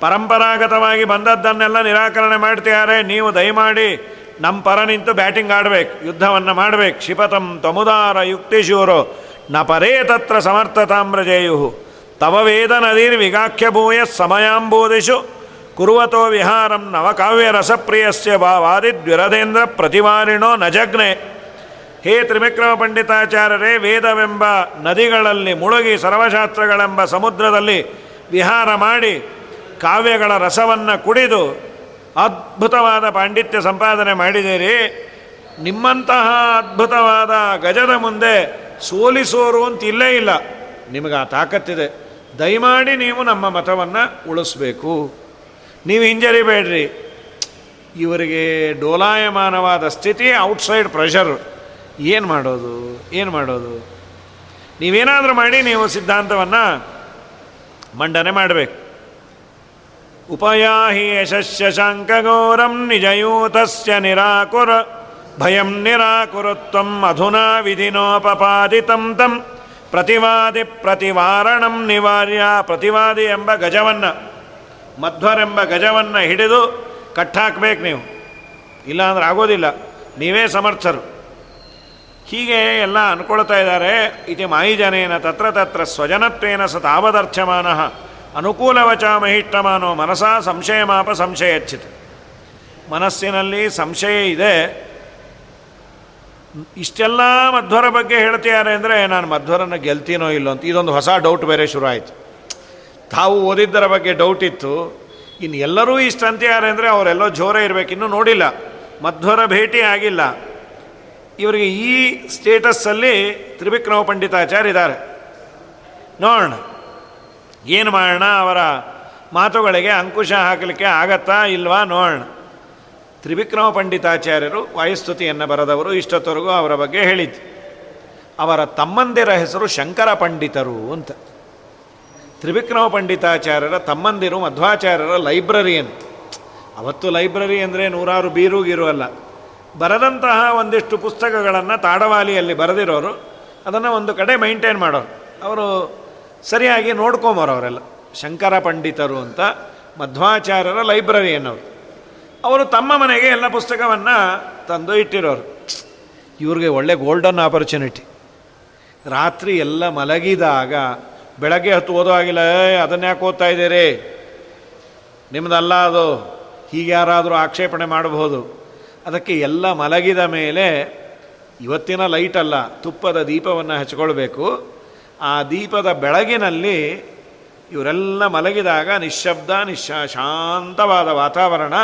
ಪರಂಪರಾಗತವಾಗಿ ಬಂದದ್ದನ್ನೆಲ್ಲ ನಿರಾಕರಣೆ ಮಾಡ್ತಿದ್ದಾರೆ. ನೀವು ದಯಮಾಡಿ ನಮ್ಮ ಪರ ನಿಂತು ಬ್ಯಾಟಿಂಗ್ ಆಡಬೇಕು. ಯುದ್ಧವನ್ನು ಮಾಡಬೇಕು. ಕ್ಷಿಪತಂ ತಮುದಾರ ಯುಕ್ತಿಶೂರೋ ನ ಪರೇ ತತ್ರ ಸಮರ್ಥತಾಮ್ರಜೇಯು ತವ ವೇದ ನದೀರ್ ವಿಗಾಖ್ಯಭೂಯ ಸಮಯಾಂಬೋಧಿಷು ಕುರುವತೋ ವಿಹಾರಂ ನವಕಾವ್ಯ ರಸಪ್ರಿಯಸ್ಯ ವಾದಿದ್ವಿರದೇಂದ್ರ ಪ್ರತಿವಾರಿಣೋ ನಜಗ್ನೆ ಹೇ ತ್ರಿವಿಕ್ರಮ ಪಂಡಿತಾಚಾರ್ಯರೇ ವೇದವೆಂಬ ನದಿಗಳಲ್ಲಿ ಮುಳುಗಿ ಸರ್ವಶಾಸ್ತ್ರಗಳೆಂಬ ಸಮುದ್ರದಲ್ಲಿ ವಿಹಾರ ಮಾಡಿ ಕಾವ್ಯಗಳ ರಸವನ್ನು ಕುಡಿದು ಅದ್ಭುತವಾದ ಪಾಂಡಿತ್ಯ ಸಂಪಾದನೆ ಮಾಡಿದಿರಿ ನಿಮ್ಮಂತಹ ಅದ್ಭುತವಾದ ಗಜದ ಮುಂದೆ ಸೋಲಿಸೋರು ಅಂತ ಇಲ್ಲೇ ಇಲ್ಲ. ನಿಮಗೆ ಆ ತಾಕತ್ತಿದೆ. ದಯಮಾಡಿ ನೀವು ನಮ್ಮ ಮತವನ್ನು ಉಳಿಸ್ಬೇಕು. ನೀವು ಹಿಂಜರಿಬೇಡ್ರಿ. ಇವರಿಗೆ ಡೋಲಾಯಮಾನವಾದ ಸ್ಥಿತಿ ಔಟ್ಸೈಡ್ ಪ್ರೆಷರ್ ಏನು ಮಾಡೋದು? ಏನು ಮಾಡೋದು? ನೀವೇನಾದರೂ ಮಾಡಿ, ನೀವು ಸಿದ್ಧಾಂತವನ್ನು ಮಂಡನೆ ಮಾಡಬೇಕು. ಉಪಯಾಹಿ ಯಶಸ್ಯ ಶಾಂಕಗೌರಂ ನಿಜಯೂತಸ್ಯ ನಿರಾಕುರ ಭಯಂ ನಿರಾಕುರುತ್ವಂ ಅಧುನಾ ವಿಧಿನೋಪಪಾದಿತಂ ತಂ ಪ್ರತಿವಾದಿ ಪ್ರತಿವಾರಣಂ ನಿವಾರ್ಯ, ಪ್ರತಿವಾದಿ ಎಂಬ ಗಜವನ್ನು ಮಧ್ವರೆಂಬ ಗಜವನ್ನು ಹಿಡಿದು ಕಟ್ಟಾಕ್ಬೇಕು ನೀವು. ಇಲ್ಲಾಂದ್ರೆ ಆಗೋದಿಲ್ಲ. ನೀವೇ ಸಮರ್ಥರು. ಹೀಗೆ ಎಲ್ಲ ಅನ್ಕೊಳ್ತಾ ಇದ್ದಾರೆ. ಇತಿ ಮಾಯಿಜನೇನ ತತ್ರ ತತ್ರ ಸ್ವಜನತ್ವೇನ ಸ ತಾವದರ್ಥಮಾನ ಅನುಕೂಲವಚ ಮಹಿಷ್ಟಮಾನೋ ಮನಸಾ ಸಂಶಯಮಾಪ ಸಂಶಯ ಹಚ್ಚಿತು ಮನಸ್ಸಿನಲ್ಲಿ ಸಂಶಯ ಇದೆ. ಇಷ್ಟೆಲ್ಲ ಮಧ್ವರ ಬಗ್ಗೆ ಹೇಳ್ತಿದ್ದಾರೆ ಅಂದರೆ ನಾನು ಮಧ್ವರನ್ನು ಗೆಲ್ತೀನೋ ಇಲ್ಲೋ ಅಂತ. ಇದೊಂದು ಹೊಸ ಡೌಟ್ ಬೇರೆ ಶುರು ತಾವು ಓದಿದ್ದರ ಬಗ್ಗೆ ಡೌಟ್ ಇತ್ತು. ಇನ್ನು ಎಲ್ಲರೂ ಇಷ್ಟು ಅಂತಿದ್ದಾರೆ ಅಂದರೆ ಅವರೆಲ್ಲೋ ಜೋರ ಇರಬೇಕು. ಇನ್ನೂ ನೋಡಿಲ್ಲ. ಮಧ್ವರ ಭೇಟಿ ಆಗಿಲ್ಲ. ಇವರಿಗೆ ಈ ಸ್ಟೇಟಸ್ಸಲ್ಲಿ ತ್ರಿವಿಕ್ರಮ ಪಂಡಿತಾಚಾರ್ಯ ಇದ್ದಾರೆ. ನೋಡೋಣ. ಏನು ಮಾಡೋಣ? ಅವರ ಮಾತುಗಳಿಗೆ ಅಂಕುಶ ಹಾಕಲಿಕ್ಕೆ ಆಗತ್ತಾ ಇಲ್ವಾ? ನೋಡೋಣ. ತ್ರಿವಿಕ್ರಮ ಪಂಡಿತಾಚಾರ್ಯರು ವಾಯುಸ್ತುತಿಯನ್ನು ಬರೆದವರು ಇಷ್ಟೊತ್ತವರೆಗೂ ಅವರ ಬಗ್ಗೆ ಹೇಳಿದ್ದು. ಅವರ ತಮ್ಮಂದಿರ ಹೆಸರು ಶಂಕರ ಪಂಡಿತರು ಅಂತ. ತ್ರಿವಿಕ್ರಮ ಪಂಡಿತಾಚಾರ್ಯರ ತಮ್ಮಂದಿರು ಮಧ್ವಾಚಾರ್ಯರ ಲೈಬ್ರರಿ ಅಂತ. ಅವತ್ತು ಲೈಬ್ರರಿ ಅಂದರೆ ನೂರಾರು ಬೀರು ಅಲ್ಲ. ಬರೆದಂತಹ ಒಂದಿಷ್ಟು ಪುಸ್ತಕಗಳನ್ನು ತಾಡವಾಲಿಯಲ್ಲಿ ಬರೆದಿರೋರು. ಅದನ್ನು ಒಂದು ಕಡೆ ಮೈಂಟೈನ್ ಮಾಡೋರು. ಅವರು ಸರಿಯಾಗಿ ನೋಡ್ಕೊಂಬರೋರೆಲ್ಲ. ಶಂಕರ ಪಂಡಿತರು ಅಂತ ಮಧ್ವಾಚಾರ್ಯರ ಲೈಬ್ರರಿಯನ್ನವರು ಅವರು ತಮ್ಮ ಮನೆಗೆ ಎಲ್ಲ ಪುಸ್ತಕವನ್ನು ತಂದು ಇಟ್ಟಿರೋರು. ಇವ್ರಿಗೆ ಒಳ್ಳೆ ಗೋಲ್ಡನ್ ಆಪರ್ಚುನಿಟಿ ರಾತ್ರಿ ಎಲ್ಲ ಮಲಗಿದಾಗ ಬೆಳಗ್ಗೆ ಹತ್ತು ಓದೋ ಆಗಿಲ್ಲ ಅದನ್ನ ಯಾಕೆ ಓದ್ತಾ ಇದ್ದೀರಿ? ನಿಮ್ಮದಲ್ಲ ಅದು. ಹೀಗೆ ಯಾರಾದರೂ ಆಕ್ಷೇಪಣೆ ಮಾಡಬಹುದು. ಅದಕ್ಕೆ ಎಲ್ಲ ಮಲಗಿದ ಮೇಲೆ ಇವತ್ತಿನ ಲೈಟ್ ಅಲ್ಲ, ತುಪ್ಪದ ದೀಪವನ್ನು ಹಚ್ಕೊಳ್ಬೇಕು. ಆ ದೀಪದ ಬೆಳಗಿನಲ್ಲಿ ಇವರೆಲ್ಲ ಮಲಗಿದಾಗ ನಿಶ್ಶಬ್ದ, ನಿಶ್, ಶಾಂತವಾದ ವಾತಾವರಣ.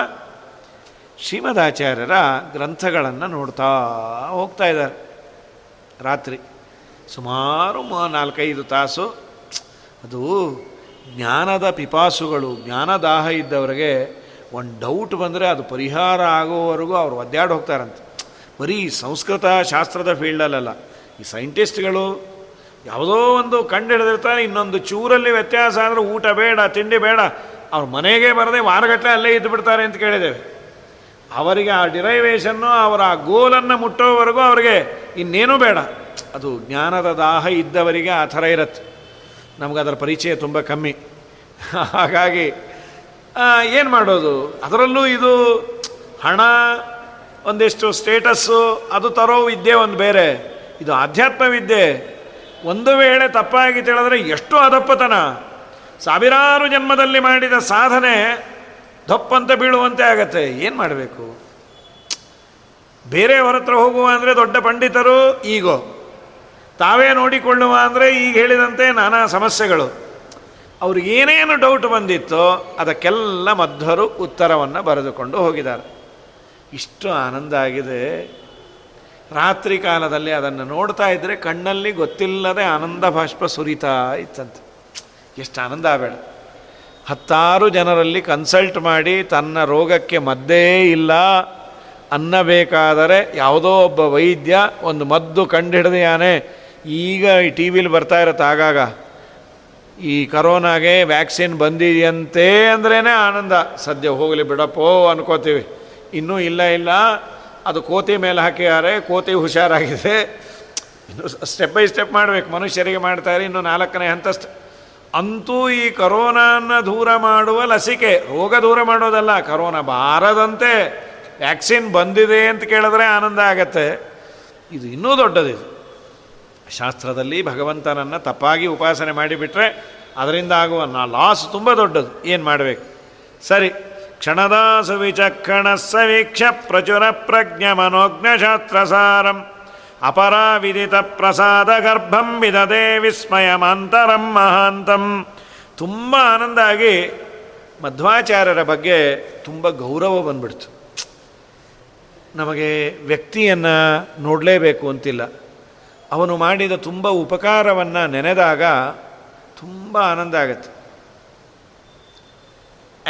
ಶ್ರೀಮದಾಚಾರ್ಯರ ಗ್ರಂಥಗಳನ್ನು ನೋಡ್ತಾ ಹೋಗ್ತಾ ಇದ್ದಾರೆ. ರಾತ್ರಿ ಸುಮಾರು ನಾಲ್ಕೈದು ತಾಸು. ಅದು ಜ್ಞಾನದ ಪಿಪಾಸುಗಳು ಜ್ಞಾನದಾಹ ಇದ್ದವರಿಗೆ ಒಂದು ಡೌಟ್ ಬಂದರೆ ಅದು ಪರಿಹಾರ ಆಗೋವರೆಗೂ ಅವರು ಒದ್ದಾಡಿ ಹೋಗ್ತಾರಂತೆ. ಬರೀ ಸಂಸ್ಕೃತ, ಶಾಸ್ತ್ರದ ಫೀಲ್ಡಲ್ಲ ಈ ಸೈಂಟಿಸ್ಟ್ಗಳು ಯಾವುದೋ ಒಂದು ಕಂಡು ಹಿಡಿದಿರ್ತಾರೆ ಇನ್ನೊಂದು ಚೂರಲ್ಲಿ ವ್ಯತ್ಯಾಸ ಅಂದರೆ ಊಟ ಬೇಡ, ತಿಂಡಿ ಬೇಡ. ಅವ್ರ ಮನೆಗೆ ಬರದೆ ವಾರಗಟ್ಟಲೆ ಅಲ್ಲೇ ಇದ್ದು ಅಂತ ಕೇಳಿದ್ದೇವೆ. ಅವರಿಗೆ ಆ ಡಿರೈವೇಷನ್ನು ಅವರ ಆ ಗೋಲನ್ನು ಮುಟ್ಟೋವರೆಗೂ ಅವರಿಗೆ ಇನ್ನೇನೂ ಬೇಡ. ಅದು ಜ್ಞಾನದ ದಾಹ ಇದ್ದವರಿಗೆ ಆ ಥರ ಇರತ್ತೆ. ನಮ್ಗೆ ಅದರ ಪರಿಚಯ ತುಂಬ ಕಮ್ಮಿ. ಹಾಗಾಗಿ ಏನು ಮಾಡೋದು? ಅದರಲ್ಲೂ ಇದು ಹಣ, ಒಂದಿಷ್ಟು ಸ್ಟೇಟಸ್ಸು, ಅದು ತರೋ ವಿದ್ಯೆ ಒಂದು ಬೇರೆ. ಇದು ಆಧ್ಯಾತ್ಮ ವಿದ್ಯೆ. ಒಂದು ವೇಳೆ ತಪ್ಪಾಗಿ ತಿಳಿದ್ರೆ ಎಷ್ಟು ಅದಪ್ಪತನ ಸಾವಿರಾರು ಜನ್ಮದಲ್ಲಿ ಮಾಡಿದ ಸಾಧನೆ ದಪ್ಪಂತ ಬೀಳುವಂತೆ ಆಗತ್ತೆ. ಏನು ಮಾಡಬೇಕು? ಬೇರೆಯವರ ಹತ್ರ ಹೋಗುವ ಅಂದರೆ ದೊಡ್ಡ ಪಂಡಿತರು, ಈಗೋ. ತಾವೇ ನೋಡಿಕೊಳ್ಳುವ ಅಂದರೆ ಈಗ ಹೇಳಿದಂತೆ ನಾನಾ ಸಮಸ್ಯೆಗಳು. ಅವ್ರಿಗೇನೇನು ಡೌಟ್ ಬಂದಿತ್ತೋ ಅದಕ್ಕೆಲ್ಲ ಮಧ್ವರು ಉತ್ತರವನ್ನು ಬರೆದುಕೊಂಡು ಹೋಗಿದ್ದಾರೆ. ಇಷ್ಟು ಆನಂದ ಆಗಿದೆ. ರಾತ್ರಿ ಕಾಲದಲ್ಲಿ ಅದನ್ನು ನೋಡ್ತಾ ಇದ್ದರೆ ಕಣ್ಣಲ್ಲಿ ಗೊತ್ತಿಲ್ಲದೆ ಆನಂದ ಬಾಷ್ಪ ಸುರಿತಾ ಇತ್ತಂತೆ. ಎಷ್ಟು ಆನಂದ ಆಗಬೇಡ ಹತ್ತಾರು ಜನರಲ್ಲಿ ಕನ್ಸಲ್ಟ್ ಮಾಡಿ ತನ್ನ ರೋಗಕ್ಕೆ ಮದ್ದೇ ಇಲ್ಲ ಅನ್ನಬೇಕಾದರೆ ಯಾವುದೋ ಒಬ್ಬ ವೈದ್ಯ ಒಂದು ಮದ್ದು ಕಂಡುಹಿಡಿದಿಯಾನೆ ಈಗ ಈ ಟಿ ವಿಲಿ ಬರ್ತಾ ಇರತ್ತೆ ಆಗಾಗ. ಈ ಕರೋನಾಗೆ ವ್ಯಾಕ್ಸಿನ್ ಬಂದಿದೆಯಂತೆ ಅಂದ್ರೇ ಆನಂದ. ಸದ್ಯ ಹೋಗಲಿ ಬಿಡಪ್ಪೋ ಅನ್ಕೋತೀವಿ. ಇನ್ನೂ ಇಲ್ಲ ಇಲ್ಲ. ಅದು ಕೋತಿ ಮೇಲೆ ಹಾಕಿದ್ದಾರೆ, ಕೋತಿ ಹುಷಾರಾಗಿದೆ. ಇನ್ನು ಸ್ಟೆಪ್ ಬೈ ಸ್ಟೆಪ್ ಮಾಡಬೇಕು. ಮನುಷ್ಯರಿಗೆ ಮಾಡ್ತಾರೆ ಇನ್ನು ನಾಲ್ಕನೇ ಹಂತ ಅಂತೂ ಈ ಕರೋನಾನ ದೂರ ಮಾಡುವ ಲಸಿಕೆ, ರೋಗ ದೂರ ಮಾಡೋದಲ್ಲ, ಕರೋನಾ ಬಾರದಂತೆ ವ್ಯಾಕ್ಸಿನ್ ಬಂದಿದೆ ಅಂತ ಕೇಳಿದ್ರೆ ಆನಂದ ಆಗತ್ತೆ. ಇದು ಇನ್ನೂ ದೊಡ್ಡದಿದು ಶಾಸ್ತ್ರದಲ್ಲಿ ಭಗವಂತನನ್ನು ತಪ್ಪಾಗಿ ಉಪಾಸನೆ ಮಾಡಿಬಿಟ್ರೆ ಅದರಿಂದ ಆಗುವ ನಾ ಲಾಸ್ ತುಂಬ ದೊಡ್ಡದು. ಏನು ಮಾಡಬೇಕು? ಸರಿ ಕ್ಷಣದಾಸು ವಿಚಕ್ಷಣ ಸವೀಕ್ಷ ಪ್ರಚುರ ಪ್ರಜ್ಞ ಮನೋಜ್ಞಶಾಸ್ತ್ರಸಾರಂ ಅಪರಾವಿದಿತ ಪ್ರಸಾದ ಗರ್ಭಂ ವಿದದೆ ವಿಸ್ಮಯಮಾಂತರಂ ಮಹಾಂತಂ. ತುಂಬ ಆನಂದ ಆಗಿ ಮಧ್ವಾಚಾರ್ಯರ ಬಗ್ಗೆ ತುಂಬ ಗೌರವ ಬಂದ್ಬಿಡ್ತು. ನಮಗೆ ವ್ಯಕ್ತಿಯನ್ನು ನೋಡಲೇಬೇಕು ಅಂತಿಲ್ಲ. ಅವನು ಮಾಡಿದ ತುಂಬ ಉಪಕಾರವನ್ನು ನೆನೆದಾಗ ತುಂಬ ಆನಂದ ಆಗುತ್ತೆ.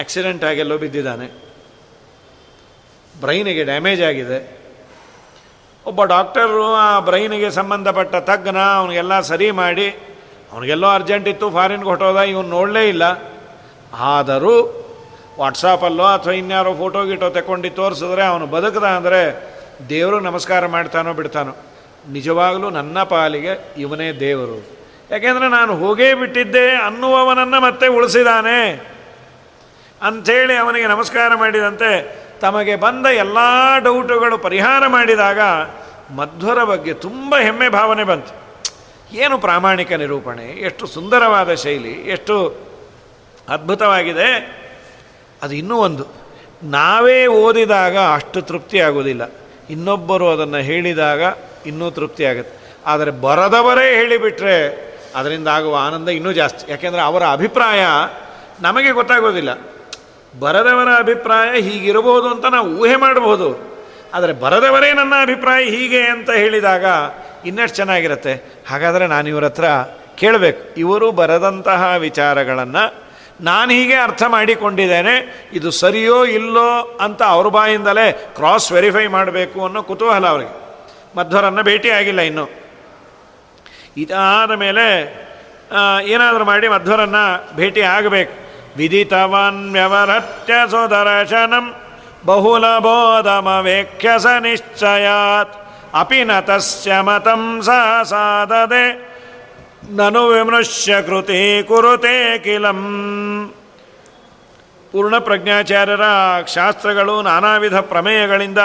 ಆಕ್ಸಿಡೆಂಟ್ ಆಗೆಲ್ಲೋ ಬಿದ್ದಿದ್ದಾನೆ. ಬ್ರೈನಿಗೆ ಡ್ಯಾಮೇಜ್ ಆಗಿದೆ. ಒಬ್ಬ ಡಾಕ್ಟರು, ಆ ಬ್ರೈನಿಗೆ ಸಂಬಂಧಪಟ್ಟ ತಗ್ಗನ ಅವನಿಗೆಲ್ಲ ಸರಿ ಮಾಡಿ, ಅವನಿಗೆಲ್ಲೋ ಅರ್ಜೆಂಟ್ ಇತ್ತು, ಫಾರಿನ್ಗೆ ಹೊಟ್ಟೋದ ಇವನು ನೋಡಲೇ ಇಲ್ಲ. ಆದರೂ ವಾಟ್ಸಾಪಲ್ಲೋ ಅಥವಾ ಇನ್ಯಾರೋ ಫೋಟೋ ಗಿಟೋ ತಗೊಂಡು ತೋರಿಸಿದ್ರೆ ಅವನು ಬದುಕದ ಅಂದರೆ ದೇವರು ನಮಸ್ಕಾರ ಮಾಡ್ತಾನೋ ಬಿಡ್ತಾನೋ. ನಿಜವಾಗಲೂ ನನ್ನ ಪಾಲಿಗೆ ಇವನೇ ದೇವರು. ಯಾಕೆಂದರೆ ನಾನು ಹೋಗೇ ಬಿಟ್ಟಿದ್ದೆ ಅನ್ನುವವನನ್ನು ಮತ್ತೆ ಉಳಿಸಿದಾನೆ. ಅಂಥೇಳಿ ಅವನಿಗೆ ನಮಸ್ಕಾರ ಮಾಡಿದಂತೆ ತಮಗೆ ಬಂದ ಎಲ್ಲ ಡೌಟುಗಳು ಪರಿಹಾರ ಮಾಡಿದಾಗ ಮಧ್ವರ ಬಗ್ಗೆ ತುಂಬ ಹೆಮ್ಮೆ ಭಾವನೆ ಬಂತು. ಏನು ಪ್ರಾಮಾಣಿಕ ನಿರೂಪಣೆ, ಎಷ್ಟು ಸುಂದರವಾದ ಶೈಲಿ, ಎಷ್ಟು ಅದ್ಭುತವಾಗಿದೆ. ಅದು ಇನ್ನೂ ಒಂದು. ನಾವೇ ಓದಿದಾಗ ಅಷ್ಟು ತೃಪ್ತಿ ಆಗೋದಿಲ್ಲ ಇನ್ನೊಬ್ಬರು ಅದನ್ನು ಹೇಳಿದಾಗ ಇನ್ನೂ ತೃಪ್ತಿ ಆಗುತ್ತೆ. ಆದರೆ ಬರದವರೇ ಹೇಳಿಬಿಟ್ರೆ ಅದರಿಂದ ಆಗುವ ಆನಂದ ಇನ್ನೂ ಜಾಸ್ತಿ. ಯಾಕೆಂದರೆ ಅವರ ಅಭಿಪ್ರಾಯ ನಮಗೆ ಗೊತ್ತಾಗೋದಿಲ್ಲ ಬರದವರ ಅಭಿಪ್ರಾಯ ಹೀಗಿರಬಹುದು ಅಂತ ನಾವು ಊಹೆ ಮಾಡಬಹುದು. ಆದರೆ ಬರದವರೇ ನನ್ನ ಅಭಿಪ್ರಾಯ ಹೀಗೆ ಅಂತ ಹೇಳಿದಾಗ ಇನ್ನಷ್ಟು ಚೆನ್ನಾಗಿರುತ್ತೆ. ಹಾಗಾದರೆ ನಾನು ಇವರ ಹತ್ರ ಕೇಳಬೇಕು. ಇವರು ಬರೆದಂತಹ ವಿಚಾರಗಳನ್ನು ನಾನು ಹೀಗೆ ಅರ್ಥ ಮಾಡಿಕೊಂಡಿದ್ದೇನೆ, ಇದು ಸರಿಯೋ ಇಲ್ಲೋ ಅಂತ ಅವ್ರ ಬಾಯಿಂದಲೇ ಕ್ರಾಸ್ ವೆರಿಫೈ ಮಾಡಬೇಕು ಅನ್ನೋ ಕುತೂಹಲ ಅವರಿಗೆ. ಮಧ್ವರನ್ನು ಭೇಟಿಯಾಗಿಲ್ಲ ಇನ್ನು. ಇದಾದ ಮೇಲೆ ಏನಾದರೂ ಮಾಡಿ ಮಧ್ವರನ್ನು ಭೇಟಿ ಆಗಬೇಕು. ವಿದಿತವಾನ್ ವ್ಯವರತ್ಯ ಸುದರ್ಶನಂ ಬಹುಲಬೋಧಮವೇಕ್ಷ್ಯ ಸ ನಿಶ್ಚಯಾತ್ ಅಪಿ ನ ತಸ್ಯ ಮತಂ ಸಾಧದೆ ನನು ವಿಮೃಶ್ಯ ಕೃತಿ ಕುರುತೆ ಕಿಲಂ ಪೂರ್ಣ ಪ್ರಜ್ಞಾಚಾರ್ಯರ ಶಾಸ್ತ್ರಗಳು ನಾನಾ ವಿಧ ಪ್ರಮೇಯಗಳಿಂದ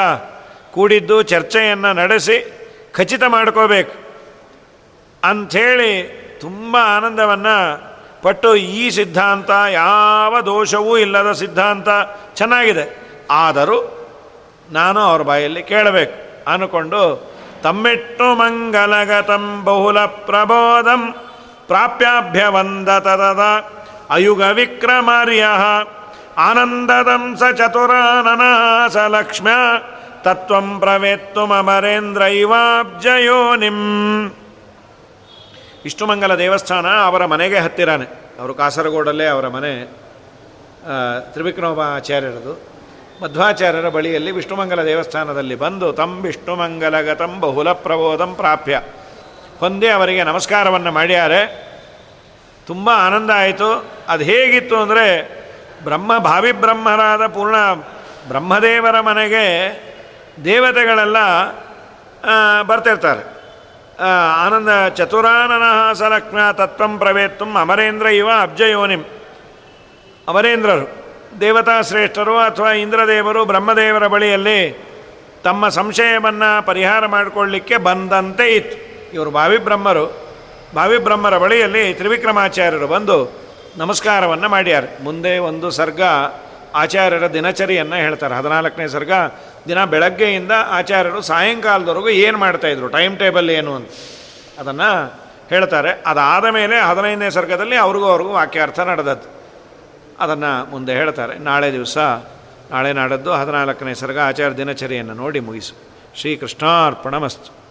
ಕೂಡಿದ್ದು ಚರ್ಚೆಯನ್ನು ನಡೆಸಿ ಖಚಿತ ಮಾಡ್ಕೋಬೇಕು. ಅಂಥೇಳಿ ತುಂಬ ಆನಂದವನ್ನು ಪಟ್ಟು ಈ ಸಿದ್ಧಾಂತ, ಯಾವ ದೋಷವೂ ಇಲ್ಲದ ಸಿದ್ಧಾಂತ ಚೆನ್ನಾಗಿದೆ. ಆದರೂ ನಾನು ಅವ್ರ ಬಾಯಲ್ಲಿ ಕೇಳಬೇಕು. ಅನ್ಕೊಂಡು, ತಮ್ಮೆಟ್ಟು ಮಂಗಲಗತಂ ಬಹುಲ ಪ್ರಬೋಧಂ ಪ್ರಾಪ್ಯಾಭ್ಯವಂದತದ ಅಯುಗ ವಿಕ್ರಮಾರ್ಯ ಆನಂದದಂ ಸ ಚತುರಾನನಾಸ ಲಕ್ಷ್ಮ್ಯ ತತ್ವಂ ಪ್ರವೇತ್ತು ಮಮರೇಂದ್ರ ಇವಾಬ್ಜಯೋನಿಂ ವಿಷ್ಣುಮಂಗಲ ದೇವಸ್ಥಾನ ಅವರ ಮನೆಗೆ ಹತ್ತಿರಾನೆ. ಅವರು ಕಾಸರಗೋಡಲ್ಲೇ ಅವರ ಮನೆ ತ್ರಿವಿಕ್ರಮಾಚಾರ್ಯರದು. ಮಧ್ವಾಚಾರ್ಯರ ಬಳಿಯಲ್ಲಿ ವಿಷ್ಣುಮಂಗಲ ದೇವಸ್ಥಾನದಲ್ಲಿ ಬಂದು ತಂ ವಿಷ್ಣುಮಂಗಲಗತಂ ಬಹುಲ ಪ್ರಬೋಧಂ ಪ್ರಾಪ್ಯ. ಹೊಂದಿ ಅವರಿಗೆ ನಮಸ್ಕಾರವನ್ನು ಮಾಡ್ಯಾರೆ. ತುಂಬ ಆನಂದ ಆಯಿತು. ಅದು ಹೇಗಿತ್ತು ಅಂದರೆ ಬ್ರಹ್ಮ ಭಾವಿ ಬ್ರಹ್ಮರಾದ ಪೂರ್ಣ ಬ್ರಹ್ಮದೇವರ ಮನೆಗೆ ದೇವತೆಗಳೆಲ್ಲ ಬರ್ತಿರ್ತಾರೆ. ಆನಂದ ಚತುರಾನನಃ ಸಲಕ್ಷ್ಮ ತತ್ವಂ ಪ್ರವೇತ್ತು ಅಮರೇಂದ್ರ ಇವ ಅಬ್ಜಯೋನಿಂ. ಅಮರೇಂದ್ರರು, ದೇವತಾ ಶ್ರೇಷ್ಠರು ಅಥವಾ ಇಂದ್ರದೇವರು ಬ್ರಹ್ಮದೇವರ ಬಳಿಯಲ್ಲಿ ತಮ್ಮ ಸಂಶಯವನ್ನು ಪರಿಹಾರ ಮಾಡಿಕೊಳ್ಳಿಕ್ಕೆ ಬಂದಂತೆ ಇತ್ತು. ಇವರು ಭಾವಿಬ್ರಹ್ಮರು ಭಾವಿಬ್ರಹ್ಮರ ಬಳಿಯಲ್ಲಿ ತ್ರಿವಿಕ್ರಮಾಚಾರ್ಯರು ಬಂದು ನಮಸ್ಕಾರವನ್ನು ಮಾಡ್ಯಾರ. ಮುಂದೆ ಒಂದು ಸರ್ಗ ಆಚಾರ್ಯರ ದಿನಚರಿಯನ್ನು ಹೇಳ್ತಾರೆ. ಹದಿನಾಲ್ಕನೇ ಸರ್ಗ, ದಿನ ಬೆಳಗ್ಗೆಯಿಂದ ಆಚಾರ್ಯರು ಸಾಯಂಕಾಲದವರೆಗೂ ಏನು ಮಾಡ್ತಾಯಿದ್ರು ಟೈಮ್ ಟೇಬಲ್ ಏನು ಅಂತ. ಅದನ್ನು ಹೇಳ್ತಾರೆ. ಅದಾದ ಮೇಲೆ ಹದಿನೈದನೇ ಸರ್ಗದಲ್ಲಿ ಅವ್ರಿಗೂ ಅವ್ರಿಗೂ ವಾಕ್ಯಾರ್ಥ ನಡೆದದ್ದು. ಅದನ್ನು ಮುಂದೆ ಹೇಳ್ತಾರೆ. ನಾಳೆ ದಿವಸ, ನಾಳೆ ನಾಡದ್ದು ಹದಿನಾಲ್ಕನೇ ಸರ್ಗ ಆಚಾರ್ಯ ದಿನಚರಿಯನ್ನು ನೋಡಿ ಮುಗಿಸು. ಶ್ರೀಕೃಷ್ಣಾರ್ಪಣ ಮಸ್ತು